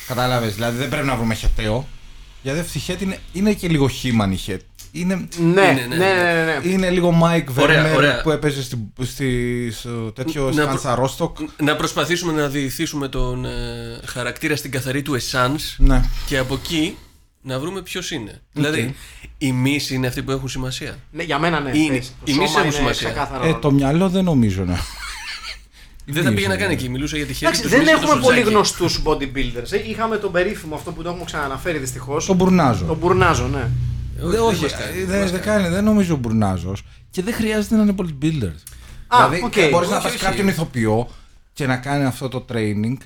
B: Κατάλαβες, δηλαδή δεν πρέπει να βρούμε χεταίο. Γιατί αυτή η χέτη είναι, είναι και λίγο χήμαν η χέτη. Είναι,
A: ναι,
C: είναι,
A: ναι,
C: ναι,
A: ναι, ναι, ναι.
B: είναι λίγο Mike
C: Ωραία,
B: Werner
C: ωραία.
B: που έπαιζε στη, στη, στο τέτοιο
C: Να προ-
B: Σκάνσα Ρόστοκ.
C: Να προσπαθήσουμε να διηθήσουμε τον ε, χαρακτήρα στην καθαρή του essence
B: Ναι.
C: και από εκεί να βρούμε ποιος είναι. Δηλαδή, οι μίση είναι αυτοί που έχουν σημασία.
A: Ναι, για μένα ναι.
C: Είναι-
A: θες. Το
C: οι μισές
A: σώμα
C: έχουν
A: είναι
C: σημασία.
A: ξεκάθαρο
B: Ε,
A: ρόλο.
B: το μυαλό δεν νομίζω να.
C: Δεν θα πήγαινα
B: είναι.
C: καν εκεί, μιλούσα για τη χέρι
A: Εντάξει,
C: τους
A: δεν
C: Σμιθ και
A: έχουμε
C: το
A: πολύ
C: Σουτζάκι.
A: γνωστούς bodybuilders. Ε, Είχαμε τον περίφημο αυτό που το έχουμε ξαναναφέρει δυστυχώς.
B: Τον Μπουρνάζο.
A: Τον Μπουρνάζο, ναι.
C: Όχι,
B: Δεν, όχι,
C: μας κάνει,
B: ε,
C: δεν
B: δεν
C: μας
B: δεν
C: κάνει.
B: κάνει, δεν νομίζω ο Μπουρνάζος. Και δεν χρειάζεται να είναι bodybuilder.
A: Α,
B: δηλαδή,
A: οκ.
B: μπορείς να
C: Όχι,
B: πας
C: όχι.
B: κάποιον ηθοποιό και να κάνει αυτό το training,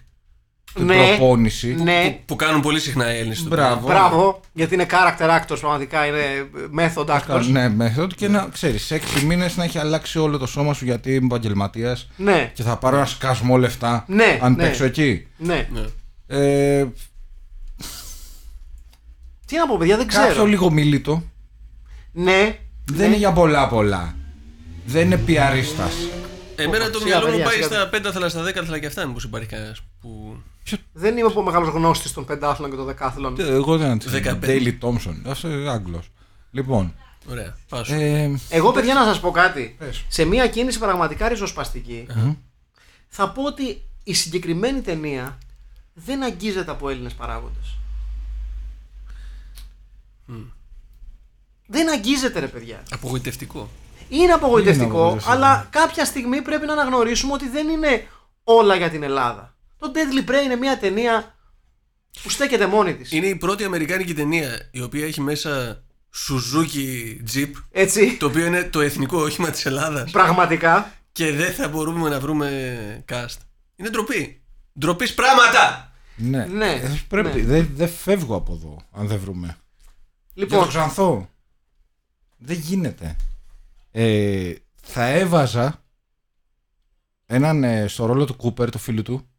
B: την
A: Ναι,
B: προπόνηση.
A: Ναι,
C: Που κάνουν πολύ συχνά οι Έλληνες στο
B: Μπράβο.
A: μπράβο. Γιατί είναι character actors, πραγματικά είναι method actors.
B: Ναι, μέθοδο και να ξέρεις, σε 6 μήνες να έχει αλλάξει όλο το σώμα σου γιατί είμαι επαγγελματίας
A: Ναι,
B: και θα πάρω ένα σκασμό λεφτά
A: Ναι,
B: αν
A: ναι.
B: παίξω εκεί.
A: ναι.
C: Ναι.
B: Ε,
A: Τι να πω, παιδιά, δεν
B: κάποιο
A: ξέρω.
B: λίγο μιλήτο
A: Ναι,
B: δεν είναι για πολλά πολλά. Δεν είναι πιαρίστα.
C: Εμένα το
A: Σιγά,
C: μυαλό μου
A: παιδιά,
C: πάει
A: σιγά.
C: στα πένταθλα, στα δέκαθλα και αυτά. Μήπως υπάρχει κανένας που.
A: Δεν είμαι ο μεγάλο γνώστη των πεντάθλων και των δεκάθλων.
B: Εγώ δεν αντιλαμβάνομαι.
C: Δεκαπέντε.
B: Daily Thompson. Αυτό είναι Άγγλος. Λοιπόν.
C: Ωραία, πάω σου.
B: Ε,
A: Εγώ, παιδιά, να σας πω κάτι.
B: Πες.
A: Σε μια κίνηση πραγματικά ριζοσπαστική, θα πω ότι η συγκεκριμένη ταινία δεν αγγίζεται από Έλληνες παράγοντες. Δεν αγγίζεται, ρε παιδιά.
C: Απογοητευτικό.
A: Είναι απογοητευτικό,
B: Είναι απογοητευτικό.
A: αλλά κάποια στιγμή πρέπει να αναγνωρίσουμε ότι δεν είναι όλα για την Ελλάδα. Το Deadly Prey είναι μια ταινία που στέκεται μόνη της.
C: Είναι η πρώτη αμερικάνικη ταινία η οποία έχει μέσα Suzuki Jeep,
A: Έτσι,
C: το οποίο είναι το εθνικό όχημα της Ελλάδας
A: πραγματικά.
C: και δεν θα μπορούμε να βρούμε cast. Είναι ντροπή. Ντροπής πράγματα!
B: ναι.
A: Ναι,
B: Ε, πρέπει.
A: ναι.
B: Δεν δεν φεύγω από εδώ αν δεν βρούμε. Για το
A: Λοιπόν,
B: ξανθώ. Δεν γίνεται. Ε, θα έβαζα έναν ε, στο ρόλο του Κούπερ, το φίλου του.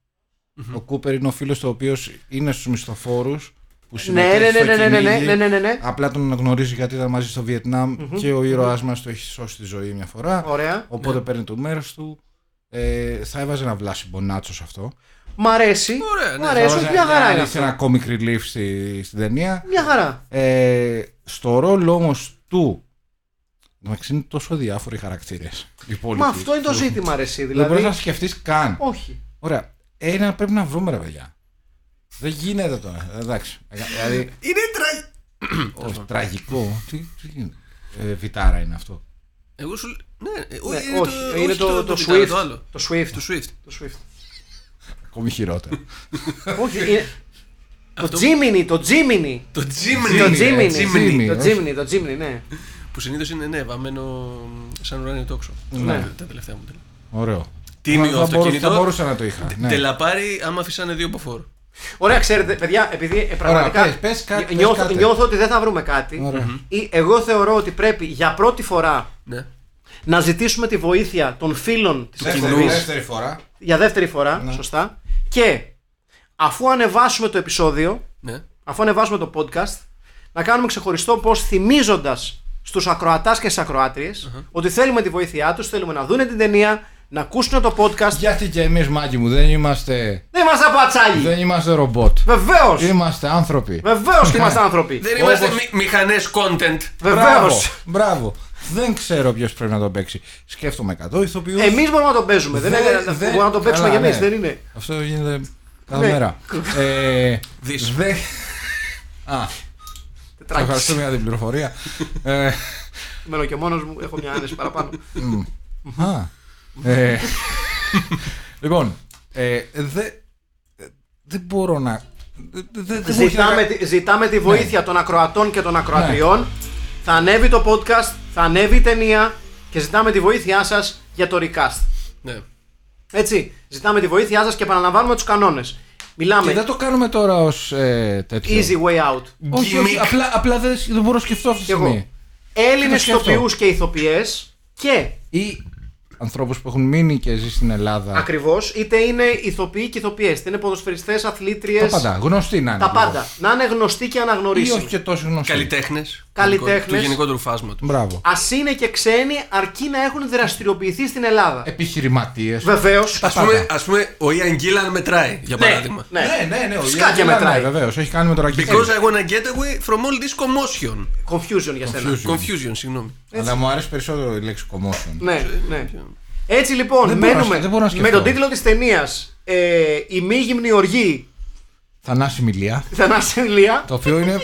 B: Ο Κούπερ είναι ο φίλος του ο οποίος είναι στους μισθοφόρους που
A: ναι,
B: συμμετέχει
A: ναι,
B: στο
A: ναι, ναι, ναι, ναι,
B: κυνήγι.
A: ναι, ναι, ναι, ναι.
B: Απλά τον αναγνωρίζει γιατί ήταν μαζί στο βιετναμ και ο ήρωάς μας το έχει σώσει τη ζωή μια φορά.
A: Ωραία.
B: Οπότε παίρνει το μέρος του. Ε, θα έβαζε ένα βλάση μπονάτσο σε αυτό.
A: Μ' αρέσει.
C: Ωραία, ναι.
A: Μ' αρέσει,
B: Θα
A: μια
B: έβαζε
A: χαρά
B: να
A: είναι
B: ρίξει
A: αυτό.
B: ένα comic relief στη, στην ταινία.
A: Μια χαρά.
B: Ε, στο ρόλο όμως του. Εντάξει, είναι τόσο διάφοροι χαρακτήρες.
A: Μα αυτό είναι το ζήτημα, ρε εσύ.
B: Δεν μπορείς
A: Δηλαδή.
B: να σκεφτείς καν.
A: Όχι.
B: Ωραία. Ένα πρέπει να βρούμε, ρε παιδιά. Δεν γίνεται τώρα. Εντάξει. Δηλαδή,
C: Είναι τρα...
B: όχι, τραγικό. Τι, τι γίνεται; Ε, βιτάρα είναι αυτό.
C: Εγώ σου. Ναι, ε,
A: Ναι,
C: είναι
A: όχι,
C: το,
A: είναι
C: όχι
A: το, το,
C: Vita,
A: Swift.
C: Το άλλο.
A: Το Swift.
C: Το Swift.
A: Το Swift.
B: Ακόμη χειρότερο.
A: όχι, είναι... Το
C: Αυτό-
A: Jiminy, το Jiminy.
C: Το
A: Το
C: Jimny.
A: Jiminy.
C: Jimny.
A: Το
B: όχι.
A: Jiminy, το Jiminy, ναι.
C: Που συνήθως είναι ναι, βαμμένο σαν ουράνιο τόξο.
A: Ναι.
C: Αυτά Τα τελευταία μου τέλη.
B: Ωραίο.
C: Τίμιο
B: Θα- θα μπορούσα-
C: αυτοκίνητο.
B: Θα μπορούσα να το είχα. ναι.
C: Τελαπάρι άμα αφήσανε δύο από φόρ.
A: Ωραία, ξέρετε, παιδιά, επειδή ε, πραγματικά
B: πες, πες κάτι, πες
A: νιώθω,
B: κάτι.
A: νιώθω ότι δεν θα βρούμε κάτι.
B: Ωραία.
A: Ή εγώ θεωρώ ότι πρέπει για πρώτη φορά
C: Ναι.
A: να ζητήσουμε τη βοήθεια των φίλων της
B: Δεύτερη,
A: εκπομπής
B: δεύτερη φορά.
A: για δεύτερη φορά,
B: Ναι.
A: σωστά. Και αφού ανεβάσουμε το επεισόδιο,
C: ναι.
A: αφού ανεβάσουμε το podcast, να κάνουμε ξεχωριστό πώς θυμίζοντας στους ακροατάς και στις ακροατριες ότι θέλουμε τη βοήθειά τους, θέλουμε να δούνε την ταινία, να ακούσουν το podcast.
B: Γιατί και εμείς, Μάκη μου, δεν είμαστε,
A: Δεν είμαστε πατσάλοι!
B: δεν είμαστε ρομπότ.
A: Βεβαίως!
B: Είμαστε άνθρωποι.
A: Βεβαίως και είμαστε άνθρωποι!
C: Δεν είμαστε
B: Όπως-
C: μη, μηχανές content.
B: Μπράβο,
A: Βεβαίως!
B: μπράβο. Δεν ξέρω ποιος πρέπει να τον παίξει. Σκέφτομαι 100 ηθοποιούς.
A: Εμείς μπορούμε να το παίζουμε. Δεν,
B: Δεν-
A: είναι,
B: δεν-
A: μπορούμε να το παίξουμε
B: καλά,
A: κι εμείς,
B: ναι.
A: δεν είναι.
B: Αυτό γίνεται κάθε
A: Ναι.
B: μέρα. ε,
C: Δεις.
B: δε... Α,
A: Τετράκις.
B: ευχαριστούμε για την πληροφορία. ε,
A: Μένω και μόνος μου, έχω μια άνεση παραπάνω.
B: α, ε, λοιπόν, ε, δε, ε, δεν μπορώ να... δε- δε- δεν μου έχει
A: ζητάμε,
B: να-
A: τη- ζητάμε
B: Ναι.
A: τη βοήθεια των ακροατών και των ακροατριών. Θα ανέβει το podcast, θα ανέβει η ταινία και ζητάμε τη βοήθειά σας για το recast.
C: Ναι.
A: Έτσι, ζητάμε τη βοήθειά σας και επαναλαμβάνουμε τους κανόνες. Μιλάμε
B: Και δεν το κάνουμε τώρα ως ε, τέτοιο.
A: easy way out.
B: Όχι, όχι,
C: Gimmick.
B: απλά, απλά δεν, δεν μπορώ να σκεφτώ αυτή τη
A: Κι εγώ.
B: στιγμή.
A: Έλληνες
B: Τι να σκεφτώ.
A: ηθοποιούς και ηθοποιές και
B: Ή ανθρώπους που έχουν μείνει και ζει στην Ελλάδα.
A: ακριβώς είτε είναι ηθοποιοί και ηθοποιές, είτε είναι ποδοσφαιριστές,
B: Τα
A: αθλήτριες,
B: πάντα. Γνωστή να είναι.
A: τα
B: λίγο.
A: πάντα. Να είναι γνωστοί και
B: Ή
A: αναγνωρίσιμοι.
B: όχι και τόσο γνωστή.
C: Καλλιτέχνες.
A: Καλλιτέχνες.
C: Του γενικότερου φάσματος.
B: Μπράβο.
A: Α είναι και ξένοι αρκεί να έχουν δραστηριοποιηθεί στην Ελλάδα.
B: Επιχειρηματίες.
A: Βεβαίως.
C: Α πούμε, ας πούμε, ο Ιαν Γκίλαν μετράει, για παράδειγμα.
A: Ναι,
B: ναι, ναι. Ο
A: Σκάκια
B: Γιάννης
A: μετράει.
B: Ναι, βεβαίως. Έχει κάνει με το ρακέτι.
C: Because I wanna get away from all this commotion.
A: Confusion για σένα.
B: Confusion.
C: Confusion, συγγνώμη.
B: Αλλά μου αρέσει περισσότερο η λέξη commotion.
A: Ναι, ναι. Έτσι λοιπόν,
B: Δεν μπορώ να
A: μένουμε
B: σκε- δεν μπορώ να
A: με
B: σκεφτώ.
A: τον τίτλο της ταινίας ε, Η μη γυμνή οργή
B: Θανάση Μιλία.
A: Θανάση Ηλία.
B: Το οποίο είναι.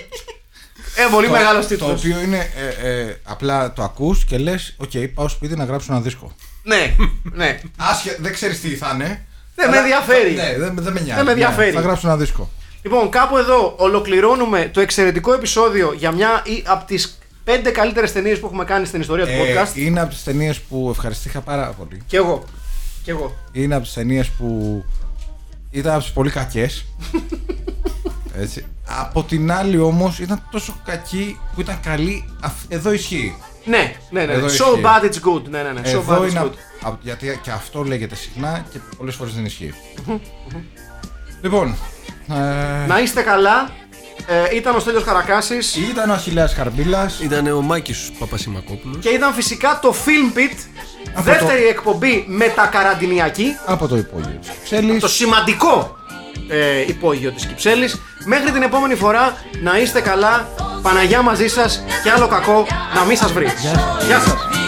A: Ε, πολύ
B: το-
A: μεγάλος
B: Το
A: τίτλος.
B: οποίο είναι. ε, ε, απλά το ακούς και λες: Οκ, πάω σπίτι να γράψω ένα δίσκο.
A: Ναι, ναι.
B: Άσε, δεν ξέρεις τι θα είναι.
A: Δεν με
B: αλλά-
A: ενδιαφέρει.
B: Ναι, δεν, δεν με νοιάζει.
A: με ενδιαφέρει.
B: Ναι, θα γράψω ένα δίσκο.
A: Λοιπόν, κάπου εδώ ολοκληρώνουμε το εξαιρετικό επεισόδιο για μια ή από τις πέντε καλύτερες ταινίες που έχουμε κάνει στην ιστορία του
B: Ε,
A: podcast.
B: είναι από τις ταινίες που ευχαριστήθηκα πάρα πολύ.
A: Κι εγώ. Κι εγώ.
B: Είναι από τις ταινίες που ήταν από τις πολύ κακές. Έτσι. Από την άλλη όμως ήταν τόσο κακή που ήταν καλή. Αυ- Εδώ ισχύει.
A: Ναι, ναι, ναι.
B: Εδώ
A: So
B: ισχύει.
A: bad it's good. Ναι, ναι, ναι. So
B: Εδώ
A: bad it's
B: είναι.
A: good.
B: α- α- γιατί και αυτό λέγεται συχνά και πολλές φορές δεν ισχύει. λοιπόν. Ε,
A: Να είστε καλά. Ε, ήταν ο Στέλιος Καρακάσης
B: ήταν ο Αχιλέας Χαρμπίλας
C: Ήταν ο Μάκης Παπασημακόπουλος.
A: και ήταν φυσικά το Film Pit,
B: Από
A: δεύτερη εκπομπή μετακαραντινιακή,
B: από το υπόγειο της Ξέλης.
A: το σημαντικό ε, υπόγειο της Κυψέλης. Μέχρι την επόμενη φορά να είστε καλά, Παναγιά μαζί σας και άλλο κακό να μην σας βρει. Γεια σας.